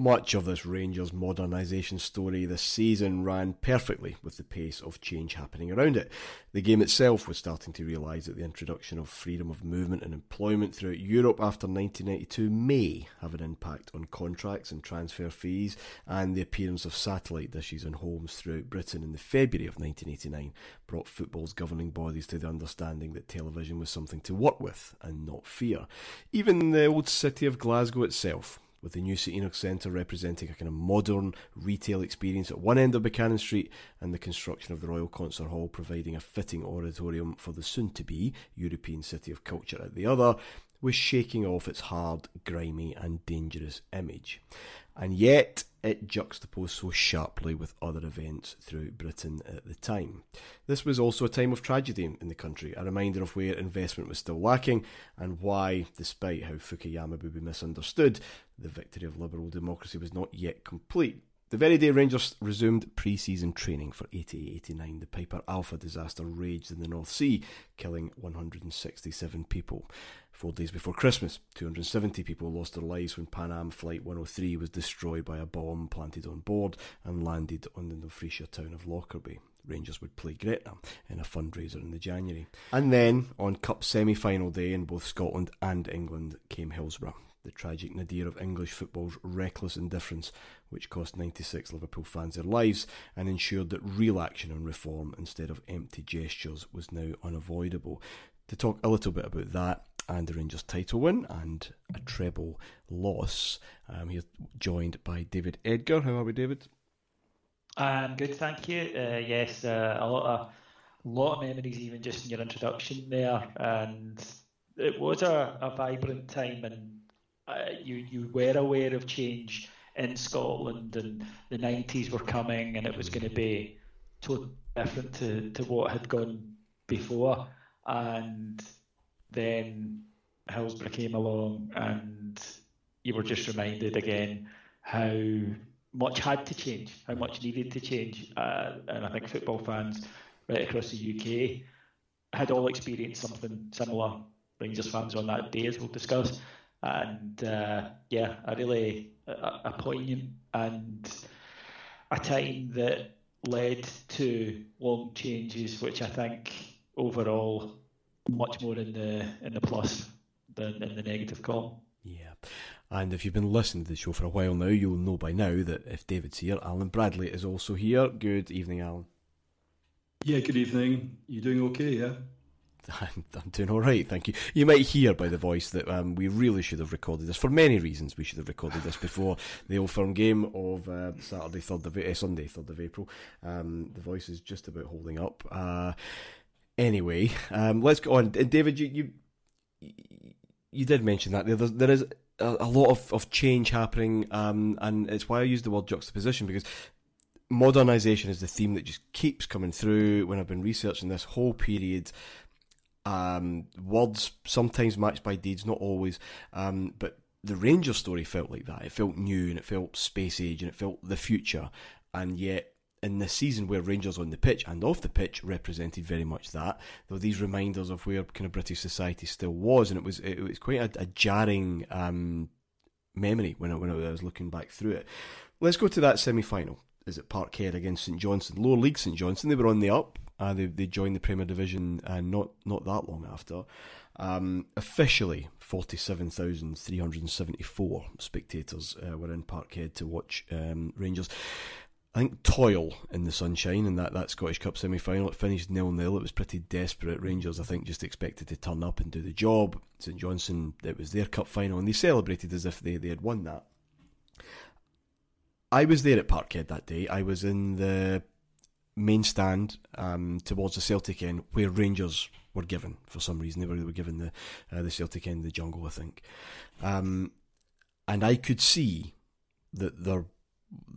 Much of this Rangers modernisation story this season ran perfectly with the pace of change happening around it. The game itself was starting to realise that the introduction of freedom of movement and employment throughout Europe after 1992 may have an impact on contracts and transfer fees, and the appearance of satellite dishes in homes throughout Britain in the February of 1989 brought football's governing bodies to the understanding that television was something to work with and not fear. Even the old city of Glasgow itself with the new St Enoch Centre representing a kind of modern retail experience at one end of Buchanan Street and the construction of the Royal Concert Hall providing a fitting auditorium for the soon to be European City of Culture at the other, was shaking off its hard, grimy, and dangerous image. And yet, it juxtaposed so sharply with other events throughout Britain at the time. This was also a time of tragedy in the country, a reminder of where investment was still lacking and why, despite how Fukuyama would be misunderstood, the victory of liberal democracy was not yet complete. The very day Rangers resumed pre season training for 88 89, the Piper Alpha disaster raged in the North Sea, killing 167 people. Four days before Christmas, 270 people lost their lives when Pan Am Flight 103 was destroyed by a bomb planted on board and landed on the Dumfriesshire town of Lockerbie. Rangers would play Gretna in a fundraiser in the January. And then, on Cup semi final day in both Scotland and England, came Hillsborough the tragic nadir of English football's reckless indifference, which cost 96 Liverpool fans their lives and ensured that real action and reform instead of empty gestures was now unavoidable. To talk a little bit about that and the Rangers title win and a treble loss, um, he's joined by David Edgar. How are we, David? I'm good, thank you. Uh, yes, uh, a lot of lot of memories, even just in your introduction there, and it was a, a vibrant time and uh, you you were aware of change in Scotland, and the nineties were coming, and it was going to be totally different to, to what had gone before, and then Hillsborough came along, and you were just reminded again how much had to change, how much needed to change, uh, and I think football fans right across the UK had all experienced something similar. Rangers fans on that day, as we'll discuss and uh, yeah, a really a, a poignant and a time that led to long changes, which I think overall much more in the in the plus than in the negative column. Yeah. And if you've been listening to the show for a while now, you'll know by now that if David's here, Alan Bradley is also here. Good evening, Alan. Yeah, good evening. You doing okay, yeah? I'm, I'm, doing all right, thank you. You might hear by the voice that um, we really should have recorded this for many reasons. We should have recorded this before the Old Firm game of uh, Saturday, third of uh, Sunday, third of April. Um, the voice is just about holding up. Uh, anyway, um, let's go on. And David, you you, you did mention that there, there is a, a lot of, of change happening, um, and it's why I use the word juxtaposition because modernization is the theme that just keeps coming through when I've been researching this whole period um, words sometimes matched by deeds, not always. Um, but the Ranger story felt like that. It felt new and it felt space age and it felt the future. And yet, in this season where Rangers on the pitch and off the pitch represented very much that, were these reminders of where kind of British society still was, and it was it was quite a, a jarring um, memory when I, when I was looking back through it. Let's go to that semi final. Is it Parkhead against St Johnstone, lower league St Johnstone? They were on the up. Uh, they they joined the Premier Division uh, not not that long after. Um, officially, forty seven thousand three hundred seventy four spectators uh, were in Parkhead to watch um, Rangers. I think toil in the sunshine in that, that Scottish Cup semi final. It finished nil nil. It was pretty desperate. Rangers, I think, just expected to turn up and do the job. St Johnstone, it was their cup final, and they celebrated as if they, they had won that. I was there at Parkhead that day. I was in the main stand um, towards the Celtic end where Rangers were given for some reason. They were, they were given the uh, the Celtic end, the jungle, I think. Um, and I could see that there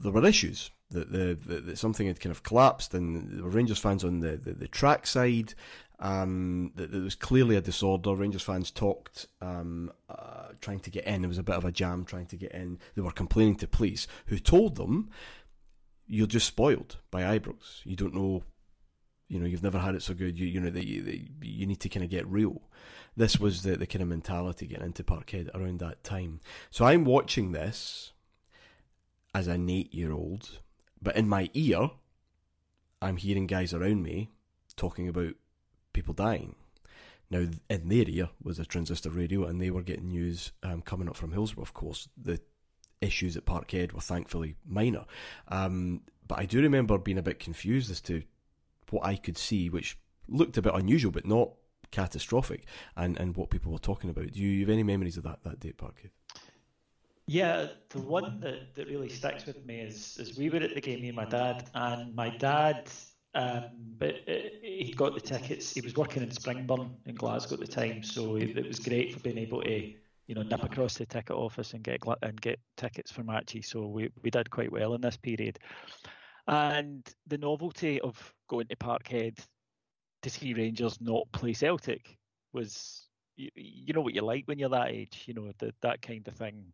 there were issues. That the, the, that something had kind of collapsed, and there were Rangers fans on the, the, the track side, Um, there was clearly a disorder. Rangers fans talked, um, uh, trying to get in. There was a bit of a jam trying to get in. They were complaining to police, who told them, "You're just spoiled by Ibrox. You don't know, you know, you've never had it so good. You, you know, that you, you need to kind of get real." This was the the kind of mentality getting into Parkhead around that time. So I'm watching this as an eight-year-old, but in my ear, I'm hearing guys around me talking about people dying. Now, in their ear was a transistor radio, and they were getting news um, coming up from Hillsborough. Of course, the issues at Parkhead were thankfully minor. Um, but I do remember being a bit confused as to what I could see, which looked a bit unusual, but not catastrophic, and, and what people were talking about. Do you have any memories of that, that day at Parkhead? Yeah, the one that, that really sticks with me is, is we were at the game, me and my dad, and my dad um, but uh, he got the tickets. He was working in Springburn in Glasgow at the time, so it was great for being able to, you know, nip across the ticket office and get and get tickets for matches. So we we did quite well in this period. And the novelty of going to Parkhead to see Rangers not play Celtic was, you, you know, what you like when you're that age. You know, the, that kind of thing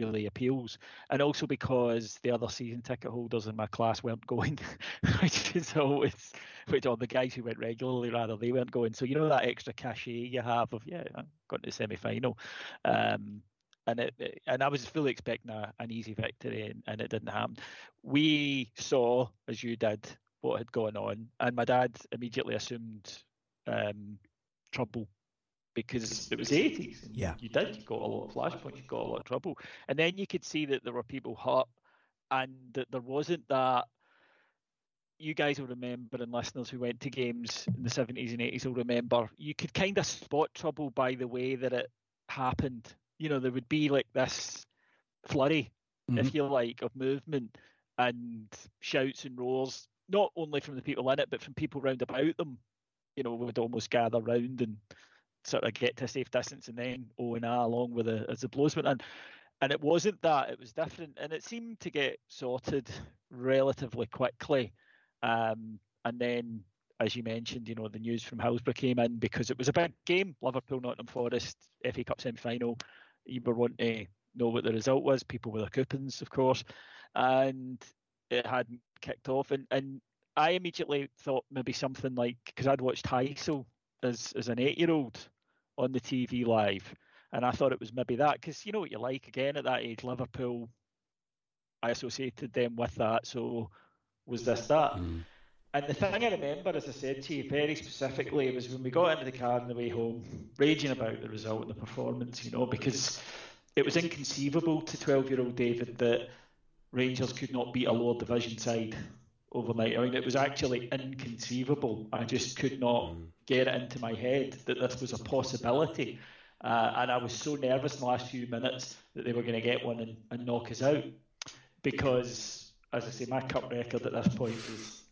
really appeals, and also because the other season ticket holders in my class weren't going, which is always, which are the guys who went regularly rather they weren't going. So you know that extra cachet you have of yeah, I'm going to the semi final, um, and it, and I was fully expecting a, an easy victory, and, and it didn't happen. We saw, as you did, what had gone on, and my dad immediately assumed um, trouble because it was the 80s. yeah. You did. You got a lot of flashpoints. You got a lot of trouble. And then you could see that there were people hurt and that there wasn't that. You guys will remember, and listeners who went to games in the 70s and 80s will remember, you could kind of spot trouble by the way that it happened. You know, there would be like this flurry, mm-hmm. if you like, of movement and shouts and roars, not only from the people in it, but from people round about them. You know, would almost gather round and sort of get to a safe distance and then O and A along with the as the blows went in. And it wasn't that, it was different. And it seemed to get sorted relatively quickly. Um, and then, as you mentioned, you know, the news from Hillsborough came in because it was a big game Liverpool, Nottingham Forest, FA Cup semi final. You were wanting to know what the result was, people with their coupons, of course. And it hadn't kicked off. And, and I immediately thought maybe something like, because I'd watched Heysel as as an eight year old on the TV live, and I thought it was maybe that because you know what you like again at that age, Liverpool. I associated them with that, so was this that? Mm. And the thing I remember, as I said to you very specifically, was when we got into the car on the way home, raging about the result and the performance, you know, because it was inconceivable to 12 year old David that Rangers could not beat a lower division side overnight. I mean, it was actually inconceivable. I just could not mm. get it into my head that this was a possibility. Uh, and I was so nervous in the last few minutes that they were going to get one and, and knock us out. Because, as I say, my cup record at this point is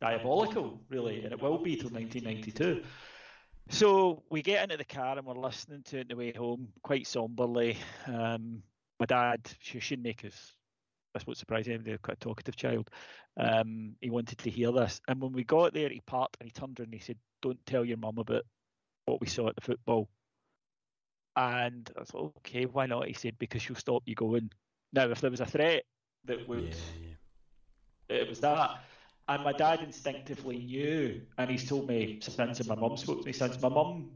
diabolical, really, and it will be till 1992. So we get into the car and we're listening to it on the way home quite somberly. Um, my dad, Shoemaker's that's what surprised him. They're quite a talkative child. Um, he wanted to hear this, and when we got there, he parked and he turned around and he said, "Don't tell your mum about what we saw at the football." And I thought, okay, why not? He said, because she'll stop you going. Now, if there was a threat that would, yeah, yeah. it was that. And my dad instinctively knew, and he's told me since my mum spoke to me since my mum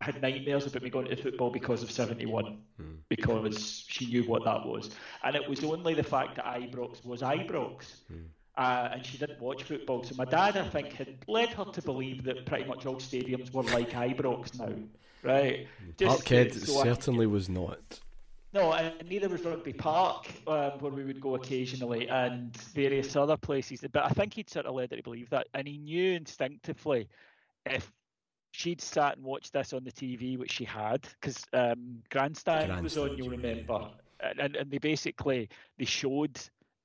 had nightmares about me going to football because of 71, mm. because she knew what that was. And it was only the fact that Ibrox was Ibrox. Mm. Uh, and she didn't watch football. So my dad, I think, had led her to believe that pretty much all stadiums were like Ibrox now, right? Parkhead so certainly I, was not. No, and neither was Rugby Park, um, where we would go occasionally, and various other places. But I think he'd sort of led her to believe that, and he knew instinctively if she'd sat and watched this on the TV, which she had, because um, Grandstand, Grandstand, was on. You'll remember, yeah. and and they basically they showed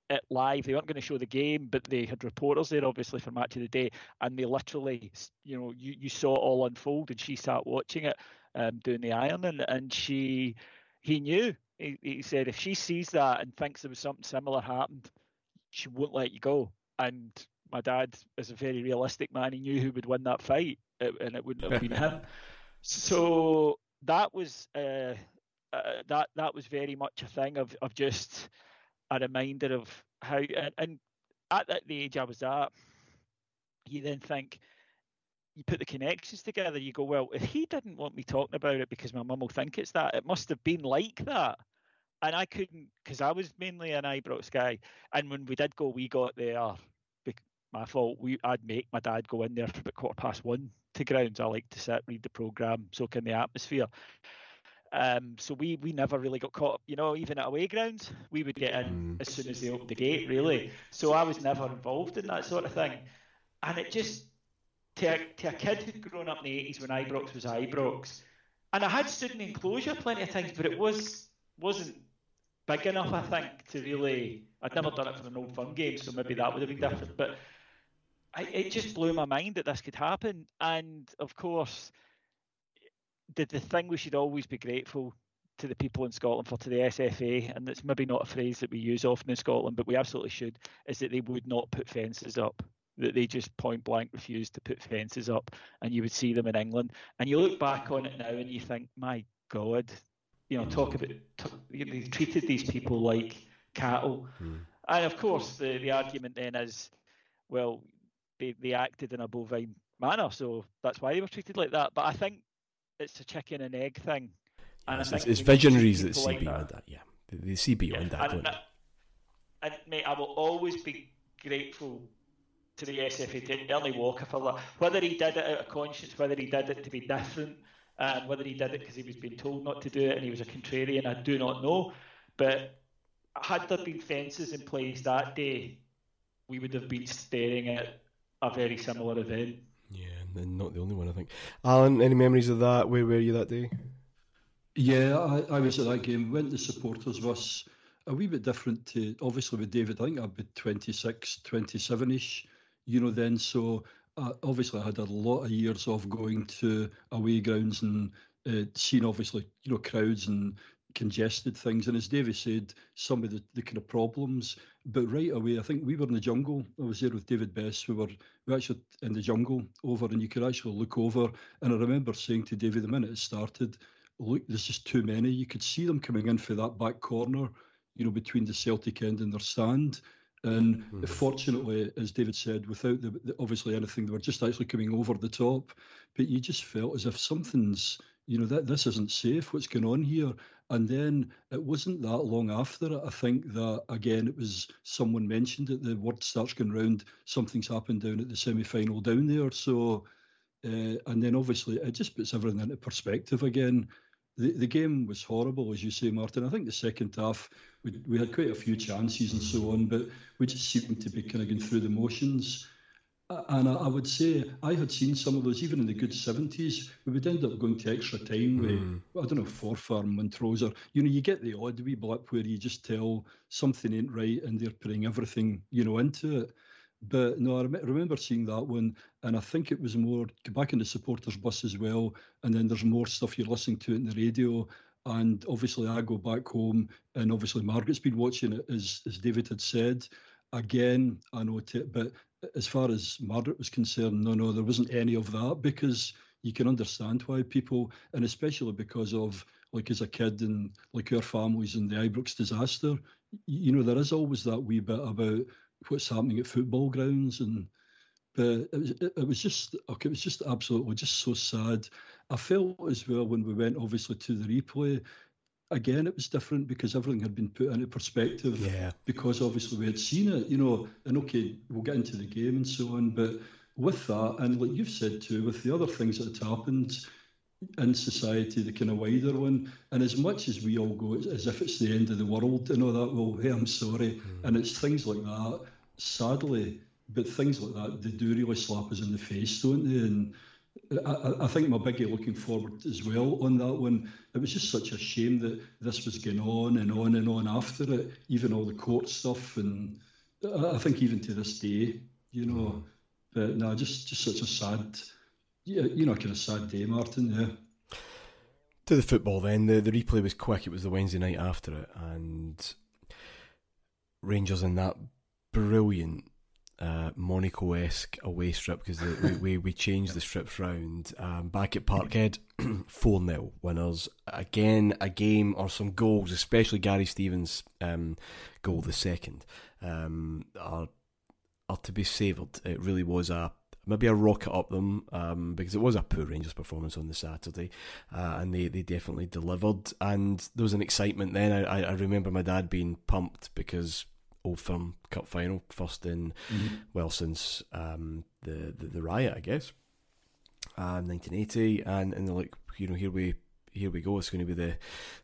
it live. They weren't going to show the game, but they had reporters there, obviously, for match of the day, and they literally, you know, you, you saw it all unfold, and she sat watching it, um, doing the ironing, and she, he knew. He, he said if she sees that and thinks there was something similar happened, she won't let you go. And my dad is a very realistic man. He knew who would win that fight, and it wouldn't have been him. So that was uh, uh, that that was very much a thing of of just a reminder of how and, and at the age I was at, you then think you put the connections together. You go, well, if he didn't want me talking about it because my mum will think it's that, it must have been like that. And I couldn't because I was mainly an Ibrox guy. And when we did go, we got there. My fault. We I'd make my dad go in there for about quarter past one to grounds. I like to sit, read the program, soak in the atmosphere. Um, so we we never really got caught up, you know, even at away grounds, we would get in mm. as soon as they opened the gate, really. So I was never involved in that sort of thing. And it just, to a, to a kid who'd grown up in the 80s when Ibrox was Ibrox, and I had stood in enclosure plenty of times, but it was, wasn't big enough, I think, to really. I'd never done it for an old firm game, so maybe that would have been different. But I, it just blew my mind that this could happen. And of course, the, the thing we should always be grateful to the people in Scotland for, to the SFA, and it's maybe not a phrase that we use often in Scotland, but we absolutely should, is that they would not put fences up. That they just point blank refused to put fences up, and you would see them in England. And you look back on it now and you think, my God, you know, talk about, they treated these people like cattle. Mm. And of course, the, the argument then is, well, they, they acted in a bovine manner, so that's why they were treated like that. But I think it's a chicken and egg thing. And yes, it's, it's visionaries that see like beyond that. that. Yeah, they, they see beyond yeah. that. And, and, and mate, I will always be grateful to the SFA to Ernie Walker for that. Whether he did it out of conscience, whether he did it to be different, and whether he did it because he was being told not to do it and he was a contrarian, I do not know. But had there been fences in place that day, we would have been staring at a very similar event. Yeah, and not the only one, I think. Alan, any memories of that? Where were you that day? Yeah, I, I was at that game. Went the supporters bus. A wee bit different to obviously with David. I think I'd be 26, 27 ish, you know, then. So uh, obviously I had a lot of years of going to away grounds and uh, seeing obviously, you know, crowds and congested things. And as David said, some of the, the kind of problems. But right away, I think we were in the jungle. I was there with David Best. We were we actually in the jungle over, and you could actually look over. And I remember saying to David the minute it started, look, there's just too many. You could see them coming in for that back corner, you know, between the Celtic end and their stand. And mm-hmm. fortunately, as David said, without the, the, obviously anything, they were just actually coming over the top. But you just felt as if something's, you know, that this isn't safe. What's going on here? And then it wasn't that long after it, I think that again it was someone mentioned it. The word starts going round. Something's happened down at the semi-final down there. So, uh, and then obviously it just puts everything into perspective again. The, the game was horrible, as you say, Martyn. I think the second half we, we had quite a few chances and so on, but we just seemed to be kind of going through the motions. And I, I, would say I had seen some of those even in the good 70s. We would end up going to extra time with, mm. I don't know, Forfar, Montrose, or, you know, you get the odd wee blip where you just tell something ain't right and they're putting everything, you know, into it. But no, I remember seeing that one, and I think it was more back in the supporters bus as well. And then there's more stuff you're listening to in the radio. And obviously, I go back home, and obviously, Margaret's been watching it, as, as David had said. Again, I know it, but as far as Margaret was concerned, no, no, there wasn't any of that because you can understand why people, and especially because of like as a kid and like our families and the Ibrox disaster, you know, there is always that wee bit about what's happening at football grounds and. But it was, it was just okay. It was just absolutely just so sad. I felt as well when we went obviously to the replay again, it was different because everything had been put into perspective. Yeah. Because obviously we had seen it, you know, and okay, we'll get into the game and so on. But with that, and like you've said too, with the other things that had happened in society, the kind of wider one, and as much as we all go as if it's the end of the world and all that, well, hey, I'm sorry. Mm. And it's things like that, sadly, but things like that, they do really slap us in the face, don't they? And I, I, think my biggie looking forward as well on that one. It was just such a shame that this was going on and on and on after it, even all the court stuff, and I think even to this day, you know. Mm-hmm. But no, just just such a sad, yeah, you know, kind of sad day, Martyn. Yeah. To the football then, the the replay was quick. It was the Wednesday night after it, and Rangers in that brilliant uh, Monaco esque away strip because we, we, we changed the strips round. Um, back at Parkhead, 4 0 winners. Again, a game or some goals, especially Gary Stevens' um, goal, the second, um, are, are to be savoured. It really was a maybe a rocket up them um, because it was a poor Rangers performance on the Saturday, uh, and they, they definitely delivered. And there was an excitement then. I, I remember my dad being pumped because Old Firm Cup final, first in mm-hmm. well since um, the, the, the riot, I guess, uh, 1980, and and like you know here we here we go. It's going to be the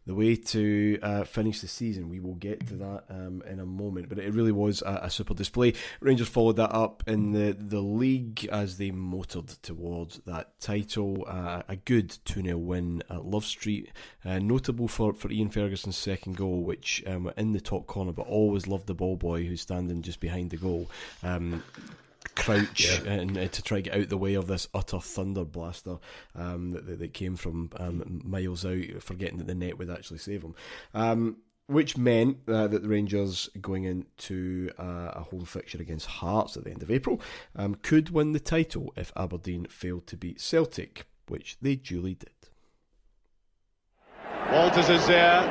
the way to uh, finish the season. We will get to that um, in a moment, but it really was a, a, super display. Rangers followed that up in the, the league as they motored towards that title. Uh, a good 2 0 win at Love Street, uh, notable for, for Ian Ferguson's second goal, which um, in the top corner, but always loved the ball boy who's standing just behind the goal. Um, crouch yeah. and uh, to try to get out the way of this utter thunder blaster um, that, that, came from um, miles out, forgetting that the net would actually save him. Um, which meant uh, that the Rangers, going into uh, a home fixture against Hearts at the end of April, um, could win the title if Aberdeen failed to beat Celtic, which they duly did. Walters is there.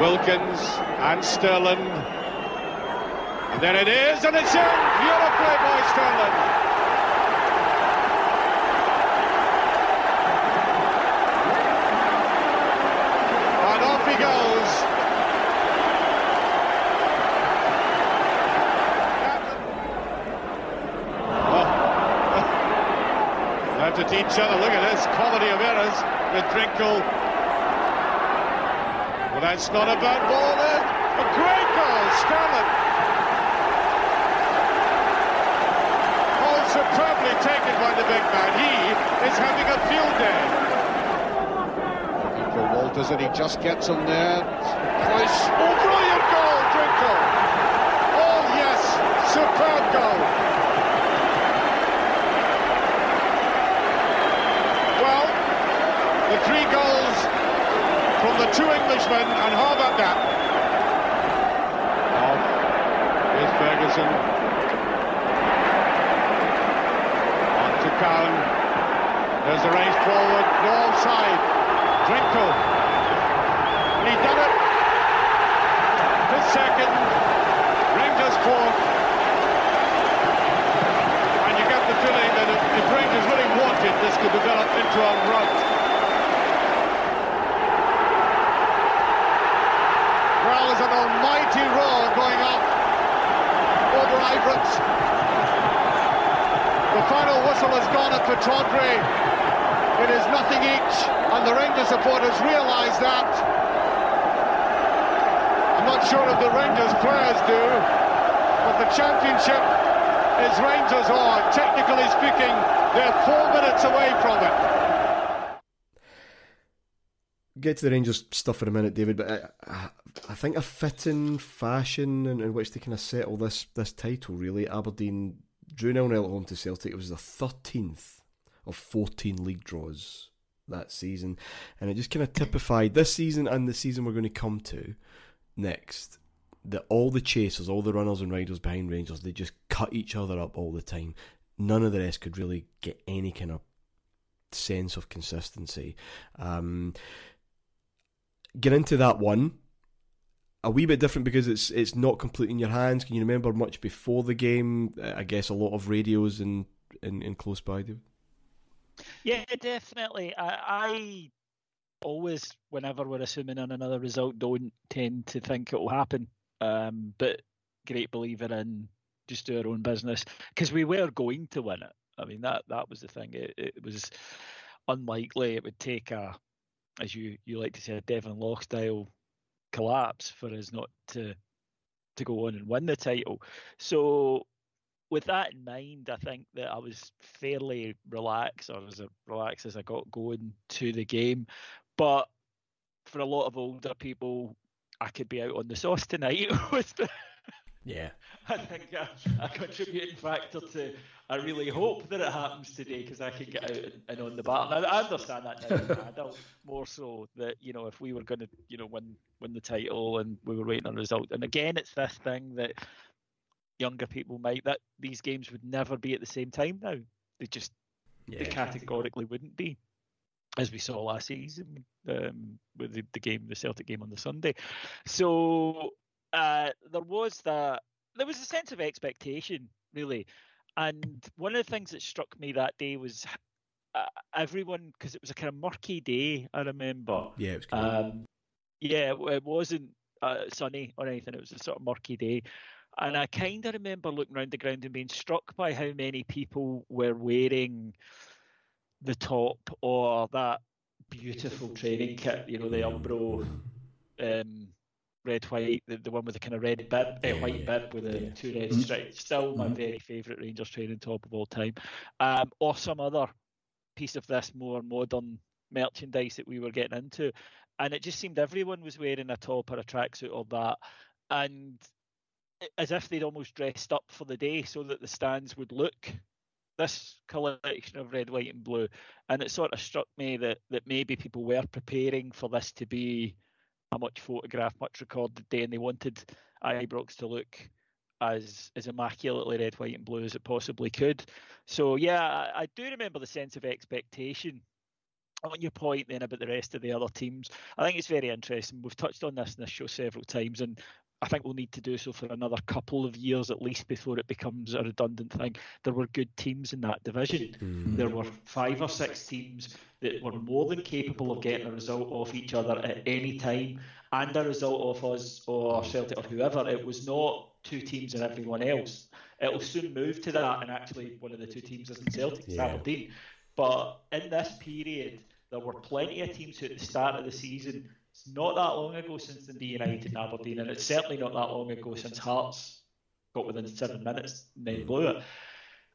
Wilkins and Sterland and there it is, and it's in beautifully by Sterland. And off he goes. Oh. have to teach each other. Look at this comedy of errors with Drinkell. Well, that's not a bad ball. There. A great goal, Sterland. Superbly taken by the big man. He is having a field day. Looking for Walters and he just gets him there. Price. Oh, brilliant goal, Drinkell. Oh, yes, superb goal. Well, the three goals from the two Englishmen, and how about that? Off is Ferguson. Cowan. There's the race forward, no offside. Drinkell. He done it. His second. Rangers fourth. And you get the feeling that if Rangers really wanted, this could develop into a run. Well, there's an almighty roar going up over Ibrox. The final whistle has gone at Pittodrie. It is nothing each, and the Rangers supporters realise that. I'm not sure if the Rangers players do, but the championship is Rangers or technically speaking, they're four minutes away from it. Get to the Rangers stuff in a minute, David, but uh, I, I think a fitting fashion in, in which they kind of settle this this title, really. Aberdeen drew 0 0 at home to Celtic. It was the 13th of 14 league draws that season. And it just kind of typified this season and the season we're going to come to next that all the chasers, all the runners and riders behind Rangers, they just cut each other up all the time. None of the rest could really get any kind of sense of consistency. Um, get into that one a wee bit different because it's it's not completely in your hands. Can you remember much before the game? I guess a lot of radios in in, in close by. Do. Yeah, definitely. I, I always, whenever we're assuming on another result, don't tend to think it will happen. Um, but great believer in just do our own business because we were going to win it. I mean that that was the thing. It, it was unlikely it would take a, as you you like to say, a Devon Loch style collapse for us not to to go on and win the title. So with that in mind, I think that I was fairly relaxed, or as relaxed as I got going to the game. But for a lot of older people, I could be out on the sauce tonight with the yeah. I think a, a, contributing factor to. I really hope that it happens today because I can get out and, and on the battle. I, I understand that now. I don't more so that you know if we were going to you know win win the title and we were waiting on a result. And again, it's this thing that younger people might, that these games would never be at the same time now. They just yeah. they categorically wouldn't be, as we saw last season um, with the, the, game, the Celtic game on the Sunday. So uh, there was that. There was a sense of expectation, really, and one of the things that struck me that day was uh, everyone because it was a kind of murky day. I remember. Yeah, it was. Um, yeah, it wasn't uh, sunny or anything. It was a sort of murky day. And I kind of remember looking around the ground and being struck by how many people were wearing the top or that beautiful training kit, you know, the Umbro um, red white, the, the one with the kind of red bib, uh, white bib with the yeah. two red mm-hmm. stripes. Still my mm-hmm. very favourite Rangers training top of all time. Um, or some other piece of this more modern merchandise that we were getting into. And it just seemed everyone was wearing a top or a tracksuit or that. And as if they'd almost dressed up for the day so that the stands would look this collection of red, white, and blue. And it sort of struck me that that maybe people were preparing for this to be a much photographed, much recorded day, and they wanted Ibrox to look as as immaculately red, white, and blue as it possibly could. So yeah, I, I do remember the sense of expectation on your point then about the rest of the other teams, I think it's very interesting. We've touched on this in this show several times, and I think we'll need to do so for another couple of years at least before it becomes a redundant thing. There were good teams in that division. Mm. There were five or six teams that were more than capable of getting a result off each other at any time and a result off us or Celtic or whoever. It was not two teams and everyone else. It'll soon move to that, and actually, one of the two teams isn't Celtic, it's yeah. Aberdeen. But in this period, there were plenty of teams who at the start of the season it's not that long ago since Dundee United and Aberdeen, and it's certainly not that long ago since Hearts got within seven minutes and then blew it.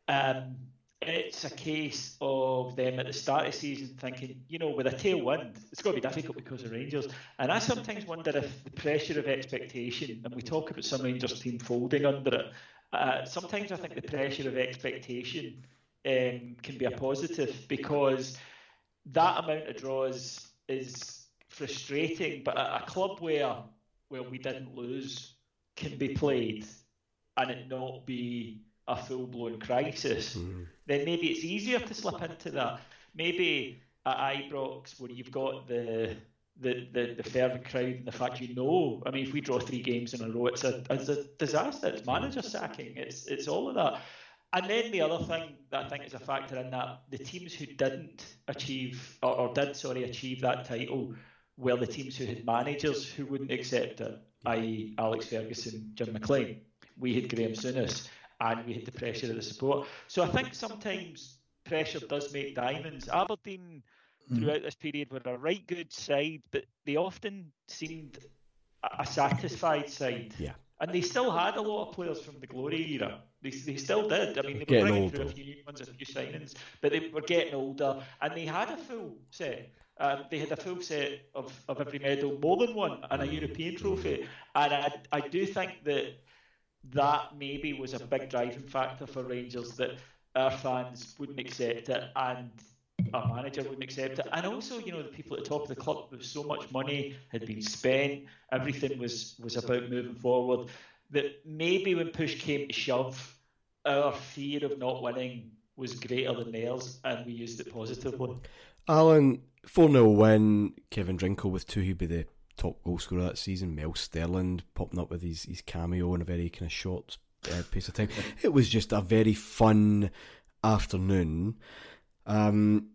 Um, it's a case of them at the start of the season thinking, you know, with a tailwind, it's going to be difficult because of Rangers. And I sometimes wonder if the pressure of expectation, and we talk about some Rangers team folding under it, uh, sometimes I think the pressure of expectation um, can be a positive because that amount of draws is frustrating. But a, a club where where we didn't lose can be played and it not be a full blown crisis, mm. then maybe it's easier to slip into that. Maybe at Ibrox, where you've got the the, the, the fervent crowd and the fact you know, I mean, if we draw three games in a row, it's a, it's a disaster. It's manager sacking. It's it's all of that. And then the other thing that I think is a factor in that the teams who didn't achieve or, or did sorry achieve that title were the teams who had managers who wouldn't accept it, i.e., Alex Ferguson, Jim McLean. We had Graham Souness, and we had the pressure of the support. So I think sometimes pressure does make diamonds. Aberdeen, hmm. throughout this period, were a right good side, but they often seemed a satisfied side. Yeah. And they still had a lot of players from the glory era. They, they still did. I mean, they were bringing through a few new ones, a few signings, but they were getting older, and they had a full set. Um, they had a full set of, of every medal, more than one, and a European trophy. And I, I do think that that maybe was a big driving factor for Rangers that our fans wouldn't accept it and our manager wouldn't accept it. And also, you know, the people at the top of the club, so much money had been spent, everything was, was about moving forward, that maybe when push came to shove, our fear of not winning was greater than theirs, and we used it positively. Alan, 4 0 win. Kevin Drinkell with two, he'd be the top goal scorer that season. Mel Sterland popping up with his, his cameo in a very kind of short uh, pace of time. It was just a very fun afternoon. Um,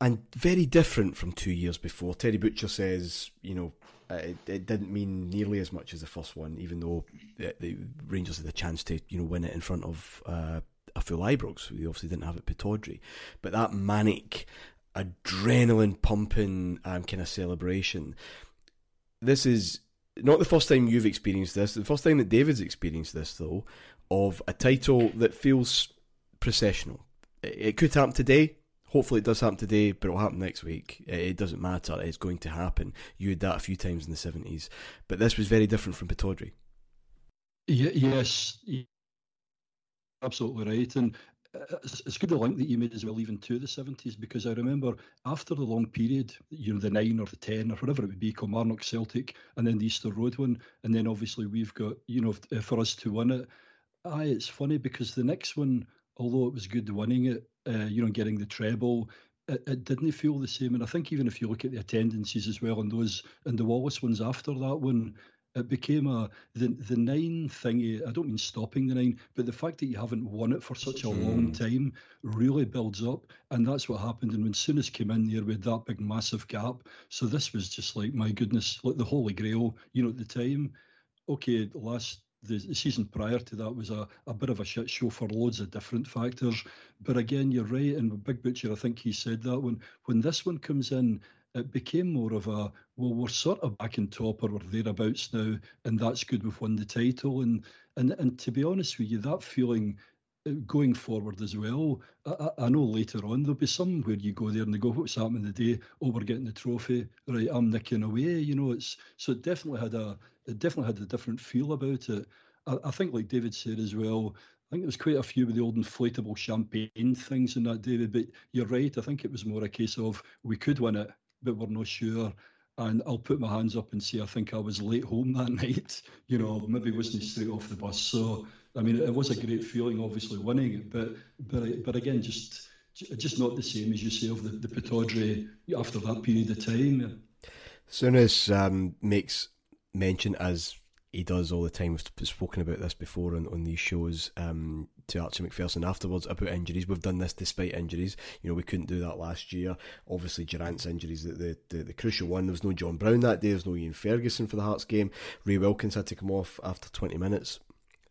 and very different from two years before. Terry Butcher says, you know, it, it, didn't mean nearly as much as the first one, even though the, the Rangers had the chance to, you know, win it in front of uh, a full Ibrox. We obviously didn't have it Pittodrie, but that manic, adrenaline pumping um, kind of celebration. This is not the first time you've experienced this. The first time that David's experienced this, though, of a title that feels processional. It, could happen today. Hopefully, it does happen today, but it'll happen next week. It, doesn't matter. It's going to happen. You had that a few times in the seventies, but this was very different from Pittodrie. yes, absolutely right. And it's, good to link that you made as well, even to the 70s, because I remember after the long period, you know, the nine or the 10 or whatever it would be, Kilmarnock Celtic, and then the Easter Road one, and then obviously we've got, you know, for us to win it. Aye, it's funny because the next one, although it was good winning it, uh, you know, getting the treble, it, it, didn't feel the same. And I think even if you look at the attendances as well on those and the Wallace ones after that one, it became a the the nine thingy. I don't mean stopping the nine, but the fact that you haven't won it for such a long hmm. time really builds up, and that's what happened. And when Souness came in there with that big massive gap, so this was just like my goodness, like the holy grail. You know, at the time, okay, last the, the season prior to that was a, a bit of a shit show for loads of different factors. But again, you're right, and Big Butcher, I think he said that when when this one comes in it became more of a well, we're sort of back in top or we're thereabouts now, and that's good. We've won the title, and and and to be honest with you, that feeling uh, going forward as well. I, I, know later on there'll be some where you go there and they go, "What's happening today? Oh, we're getting the trophy, right? I'm nicking away." You know, it's so it definitely had a it definitely had a different feel about it. I, I think, like David said as well, I think there was quite a few of the old inflatable champagne things in that, David. But you're right. I think it was more a case of we could win it, but we're not sure. And I'll put my hands up and say I think I was late home that night. You know, maybe wasn't straight off the bus. So I mean, it was a great feeling, obviously winning it, but but but again, just just not the same as you say of the, the Pittodrie after that period of time. Souness um, makes mention as he does all the time. We've spoken about this before on, on these shows um, to Archie Macpherson afterwards about injuries. We've done this despite injuries. You know, we couldn't do that last year. Obviously, Durrant's injuries, the, the, the, the crucial one. There was no John Brown that day. There was no Ian Ferguson for the Hearts game. Ray Wilkins had to come off after 20 minutes.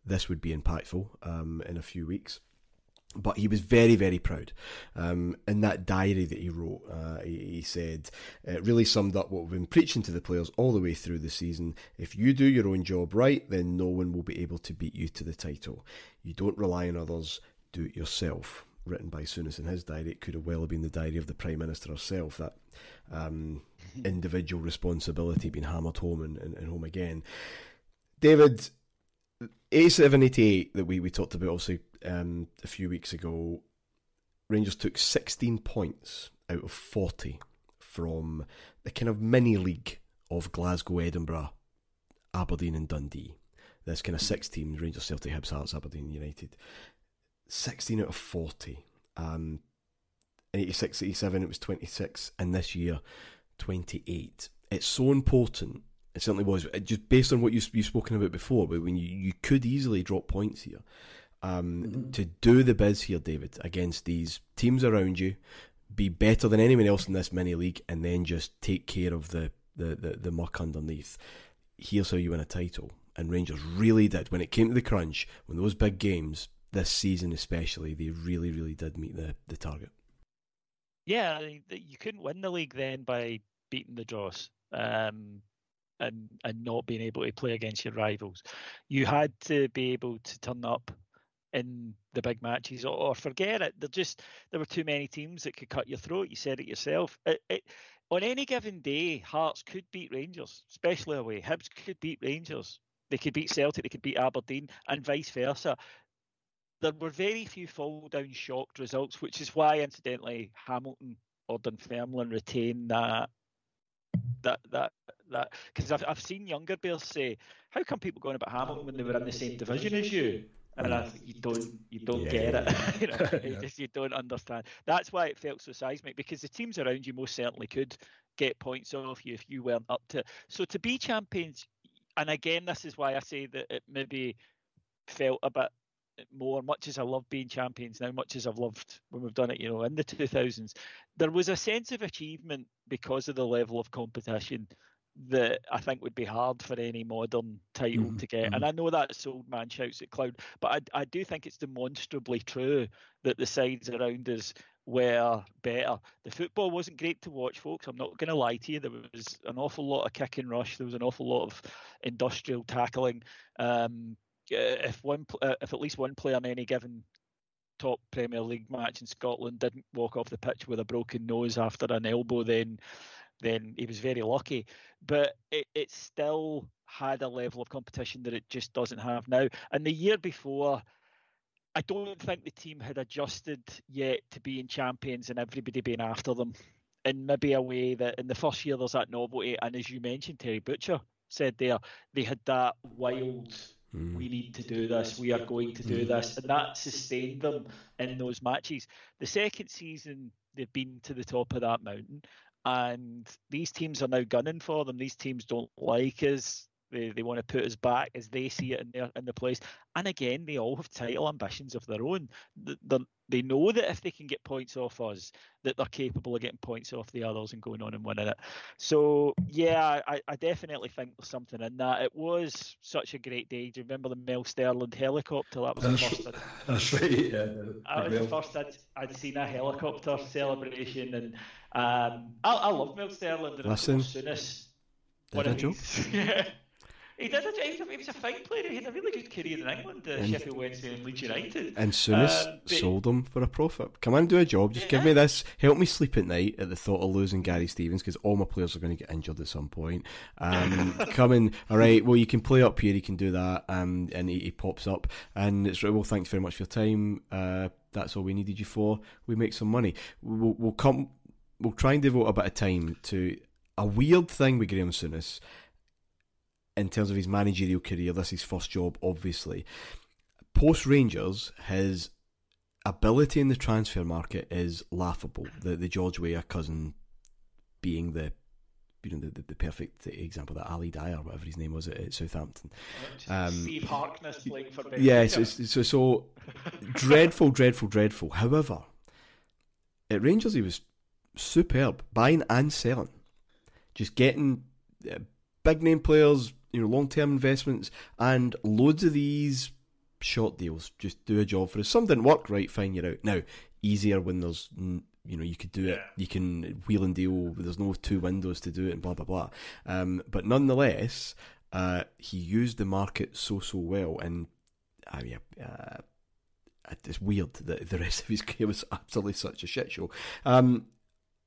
This would be impactful um, in a few weeks but he was very, very proud. Um, in that diary that he wrote, uh, he, he, said it really summed up what we've been preaching to the players all the way through the season. If you do your own job right, then no one will be able to beat you to the title. You don't rely on others, do it yourself. Written by Souness in his diary, it could have well been the diary of the Prime Minister herself. That um, individual responsibility being hammered home and, and, and home again. David, 87 88 that we, we talked about obviously um, a few weeks ago, Rangers took 16 points out of 40 from the kind of mini league of Glasgow, Edinburgh, Aberdeen, and Dundee. There's kind of six teams Rangers, Celtic, Hibs, Hearts, Aberdeen, United. 16 out of 40. Um, 86, 87, it was 26, and this year, 28. It's so important it certainly was. Just based on what you, you've spoken about before, but when you, you could easily drop points here. Um, mm-hmm. To do the biz here, David, against these teams around you, be better than anyone else in this mini league, and then just take care of the, the, the, the muck underneath. Here's how you win a title. And Rangers really did. When it came to the crunch, when those big games, this season especially, they really, really did meet the, the target. Yeah, you couldn't win the league then by beating the Dross. Um, and and not being able to play against your rivals. You had to be able to turn up in the big matches or, or forget it. There just there were too many teams that could cut your throat. You said it yourself. It, it, on any given day, Hearts could beat Rangers, especially away. Hibs could beat Rangers. They could beat Celtic. They could beat Aberdeen, and vice versa. There were very few fall down shocked results, which is why, incidentally, Hamilton or Dunfermline retain that that that that because I've I've seen younger bears say, "How come people going about Hamilton when they were in the same division as you?" And I you don't you don't yeah, get it. you, know, yeah. just, you don't understand. That's why it felt so seismic because the teams around you most certainly could get points off you if you weren't up to. So to be champions, and again, this is why I say that it maybe felt a bit more, much as I love being champions now, much as I've loved when we've done it, you know, in the 2000s, there was a sense of achievement because of the level of competition that I think would be hard for any modern title mm-hmm. to get. And mm-hmm. I know that's old man shouts at cloud, but I, I do think it's demonstrably true that the sides around us were better. The football wasn't great to watch, folks. I'm not going to lie to you. There was an awful lot of kick and rush. There was an awful lot of industrial tackling. Um, if one, uh, if at least one player in any given top Premier League match in Scotland didn't walk off the pitch with a broken nose after an elbow, then then he was very lucky. But it, it still had a level of competition that it just doesn't have now. And the year before, I don't think the team had adjusted yet to being champions and everybody being after them in maybe a way that in the first year there's that novelty. And as you mentioned, Terry Butcher said there, they had that wild, mm. we need to do this, we are going to do mm. this. And that sustained them in those matches. The second season, they've been to the top of that mountain. And these teams are now gunning for them. These teams don't like us. They, they want to put us back as they see it in their in the place. And again, they all have title ambitions of their own. They're, they know that if they can get points off us, that they're capable of getting points off the others and going on and winning it. So yeah, I, I definitely think there's something in that. It was such a great day. Do you remember the Mel Sterland helicopter? That was the first. I'd, that's right. Yeah, that was the first I'd, I'd seen a helicopter celebration, and um, I, I love Mel Sterland. And Listen, Souness, did I joke? He did. A, he, was a, he was a fine player. He had a really good career in England, uh, and, Sheffield Wednesday and Leeds United. And Souness um, sold him for a profit. Come on, do a job. Just yeah. give me this. Help me sleep at night at the thought of losing Gary Stevens because all my players are going to get injured at some point. Um, come in. All right. Well, you can play up here. You can do that. Um, and he, he pops up. And it's right, well. Thanks very much for your time. Uh, that's all we needed you for. We make some money. We'll, we'll come. We'll try and devote a bit of time to a weird thing with Graham Souness in terms of his managerial career. This is his first job, obviously. Post Rangers, his ability in the transfer market is laughable. The the George Weah cousin being the you know the, the, perfect example that Ali Dia, whatever his name was at, at Southampton. Um, Steve Harkness playing for Ben. Yes, yeah, so, so, so dreadful, dreadful, dreadful. However, at Rangers he was superb, buying and selling, just getting uh, big name players, you know, long term investments, and loads of these short deals. Just do a job for us. Some didn't work, right? Fine, you're out. Now, easier when there's, you know, you could do it. You can wheel and deal. There's no two windows to do it, and blah blah blah. Um, but nonetheless, uh, he used the market so so well, and I mean, uh, it's weird that the rest of his career was absolutely such a shit show. Um,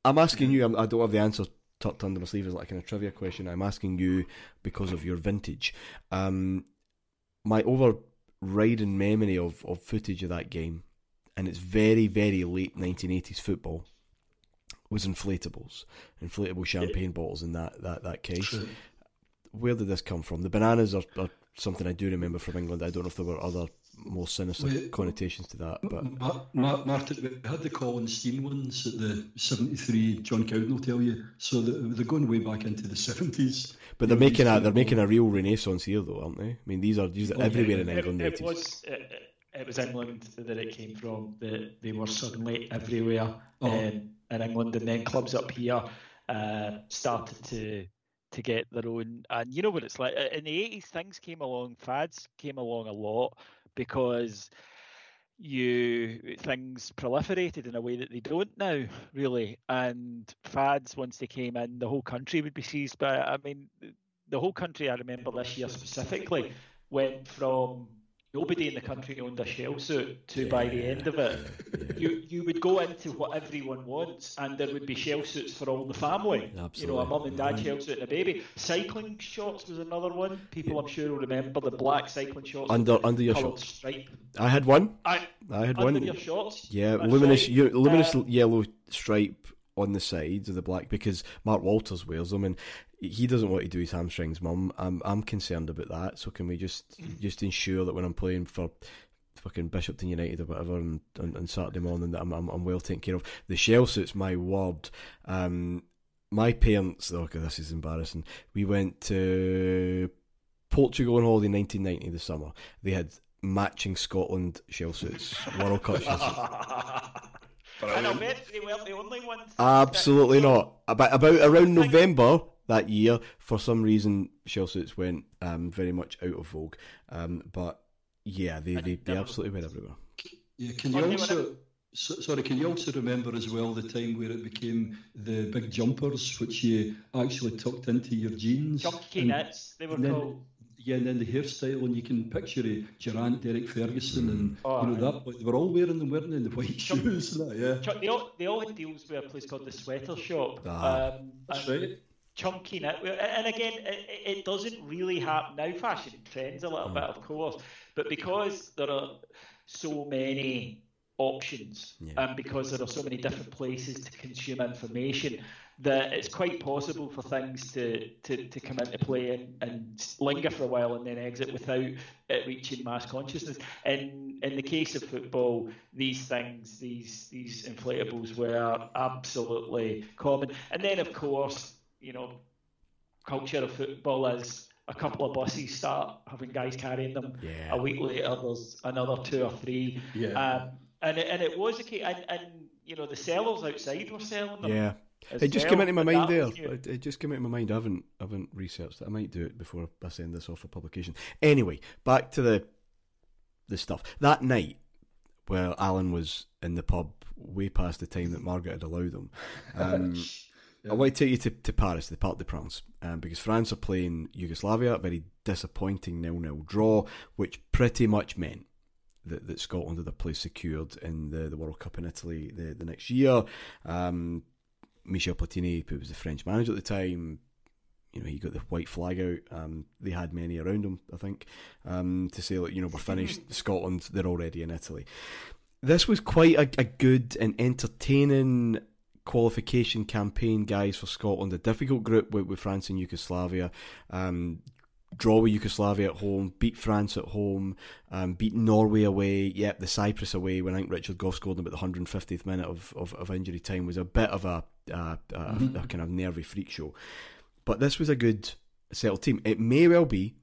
I'm asking you. I'm, I do not have the answer tucked under my sleeve as like a trivia question. I'm asking you because of your vintage. Um, my overriding memory of, of footage of that game, and it's very, very late 1980s football, was inflatables, inflatable champagne bottles in that, that, that case. Where did this come from? The bananas are, are something I do remember from England. I don't know if there were other more sinister we, connotations to that. But Ma- Ma- Martyn, we had the Colin Stein ones at the '73. John Cowden will tell you. So they're going way back into the '70s. But they're making a they're making a real renaissance here, though, aren't they? I mean, these are these are everywhere in England. It, it was. It, it was England that it came from. That they were suddenly everywhere oh. um, in England, and then clubs up here uh, started to to get their own. And you know what it's like in the eighties, things came along, fads came along a lot because you things proliferated in a way that they don't now really. And fads once they came in the whole country would be seized by i mean the whole country i remember this year specifically went from nobody in the country owned a shell suit to by the end of it. you you would go into what everyone wants and there would be shell suits for all the family. Absolutely. you know a mum and dad shell suit and a baby. Cycling shorts was another one. People i'm sure will remember the black cycling shorts under under your shorts. stripe. I had one. I, I had under one your shorts? Yeah luminous right. luminous uh, yellow stripe on the sides of the black because Mark Walters wears them and he doesn't want to do his hamstrings, mum. I'm I'm concerned about that. So can we just just ensure that when I'm playing for fucking Bishopton United or whatever on, on, on Saturday morning that I'm, I'm, I'm well taken care of. The shell suit's my word. Um, my parents, oh god, this is embarrassing. We went to Portugal on holiday in 1990 the summer. They had matching Scotland shell suits, World Cup shell suits. And I bet they weren't the only ones. Absolutely not. About about around November, that year, for some reason, shell suits went um, very much out of vogue. Um, but yeah, they, they, they absolutely went everywhere. Yeah, can you also so, sorry? Can you also remember as well the time where it became the big jumpers, which you actually tucked into your jeans? Chunky knits, they were then, called. Yeah, and then the hairstyle, and you can picture it, Durrant, Derek Ferguson, and oh, you know that. But They were all wearing them, weren't they? The white Chunk, shoes, that, yeah. they all they all had deals with a place called the Sweater Shop. Ah, um, that's right chunky knitwear. And again, it, it, doesn't really happen now. Fashion trends a little bit, of course, but because there are so many options Yeah. and because there are so many different places to consume information that it's quite possible for things to, to, to come into play and, and linger for a while and then exit without it reaching mass consciousness. In in the case of football, these things, these these inflatables were absolutely common. And then of course, you know, culture of football is a couple of buses start having guys carrying them. Yeah. A week later, there's another two or three. Yeah. Um, and it, and it was a case, and, and you know the sellers outside were selling them. Yeah. As It just well, came into my mind there. It, it just came into my mind. I haven't, I haven't researched it. I might do it before I send this off for publication. Anyway, back to the the stuff that night where Alan was in the pub way past the time that Margaret had allowed him. Um, I want to take you to, to Paris, the Parc des Princes, um, because France are playing Yugoslavia, a very disappointing nil-nil draw, which pretty much meant that, that Scotland had a place secured in the, the World Cup in Italy the, the next year. Um, Michel Platini, who was the French manager at the time, you know, he got the white flag out. Um, they had many around him, I think, um, to say, like, you know, we're finished. Scotland, they're already in Italy. This was quite a, a good and entertaining qualification campaign, guys, for Scotland. A difficult group with, with France and Yugoslavia. Um, draw with Yugoslavia at home, beat France at home, um, beat Norway away, yep, the Cyprus away when I think Richard Gough scored in about the 150th minute of, of, of injury time was a bit of a, uh, a, a kind of nervy freak show. But this was a good settled team. It may well be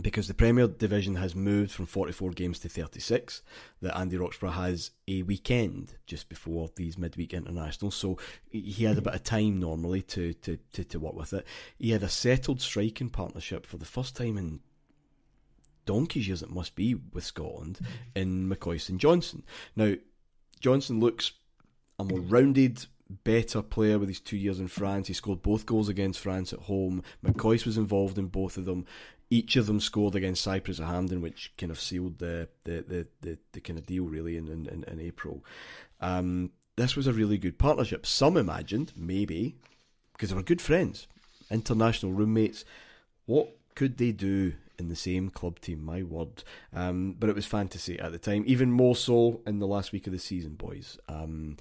because the Premier Division has moved from 44 games to 36 that Andy Roxburgh has a weekend just before these midweek internationals. So he had a bit of time normally to, to, to, to work with it. He had a settled striking partnership for the first time in donkey's years, it must be, with Scotland in McCoist and Johnston. Now, Johnston looks a more rounded, better player with his two years in France. He scored both goals against France at home. McCoist was involved in both of them. Each of them scored against Cyprus at Hampden, which kind of sealed the the, the, the, the kind of deal really in, in, in April. Um, this was a really good partnership. Some imagined, maybe, because they were good friends, international roommates, what could they do in the same club team? My word. Um, but it was fantasy at the time, even more so in the last week of the season, boys. Um,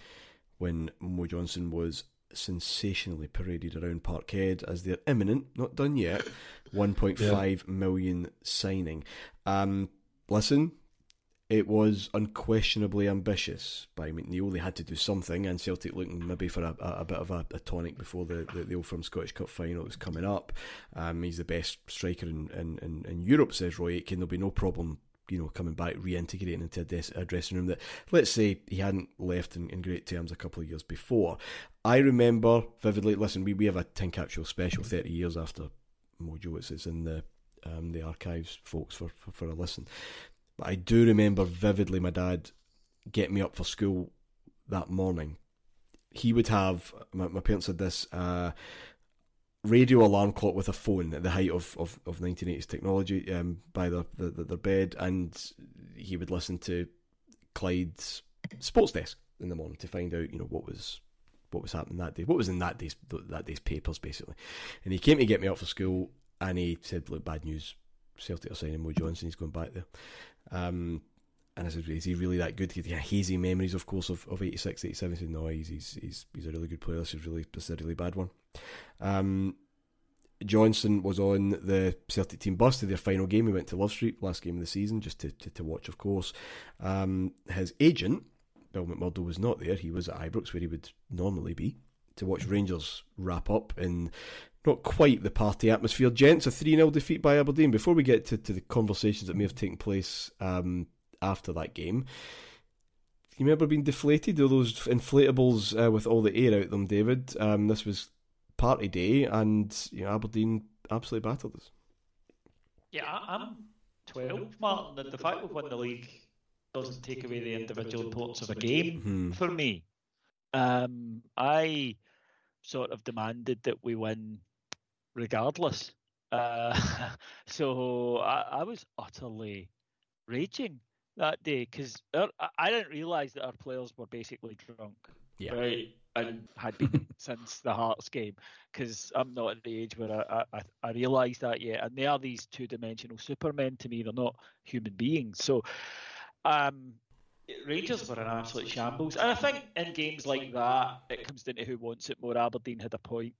when Mo Johnston was sensationally paraded around Parkhead as their imminent, not done yet, 1.5 million signing. Um, listen, it was unquestionably ambitious by McNeill. They had to do something, and Celtic looking maybe for a, a, a bit of a, a tonic before the, the, the Old Firm Scottish Cup final was coming up. Um, he's the best striker in, in, in, in Europe, says Roy Aitken. There'll be no problem you know, coming back, reintegrating into a, des- a dressing room that, let's say, he hadn't left in, in great terms a couple of years before. I remember vividly. Listen, we, we have a Tin Capsule special thirty years after Mojo. It's, it's in the um, the archives, folks, for, for for a listen. But I do remember vividly my dad getting me up for school that morning. He would have my, my parents had this. Uh, radio alarm clock with a phone at the height of, of, of 1980s technology um, by their, their, their bed, and he would listen to Clyde's sports desk in the morning to find out, you know, what was what was happening that day, what was in that day's that day's papers basically. And he came to get me up for school, and he said, "Look, bad news, Celtic are signing Mo Johnston. He's going back there." Um, and I said, is he really that good? He had hazy memories, of course, of, of 86, 87. He said, no, he's, he's, he's, he's a really good player. This is really, this is a really bad one. Um, Johnston was on the Celtic team bus to their final game. He went to Love Street, last game of the season, just to, to, to watch, of course. Um, his agent, Bill McMurdo, was not there. He was at Ibrox, where he would normally be, to watch Rangers wrap up in not quite the party atmosphere. Gents, a 3 0 defeat by Aberdeen. Before we get to, to the conversations that may have taken place um, after that game, you remember being deflated? All those inflatables uh, with all the air out them, David. Um, this was party day, and you know, Aberdeen absolutely battled us. Yeah, I'm 12, Martyn. and The fact we've won the league doesn't take away the individual importance of a game Hmm. for me. Um, I sort of demanded that we win regardless. Uh, so I, I was utterly raging that day because I didn't realise that our players were basically drunk. Yeah. Right. And had been since the Hearts game because I'm not at the age where I, I, I realise that yet. And they are these two dimensional supermen to me. They're not human beings. So Um, Rangers were an absolute shambles, and I think in games like that, it comes down to who wants it more. Aberdeen had a point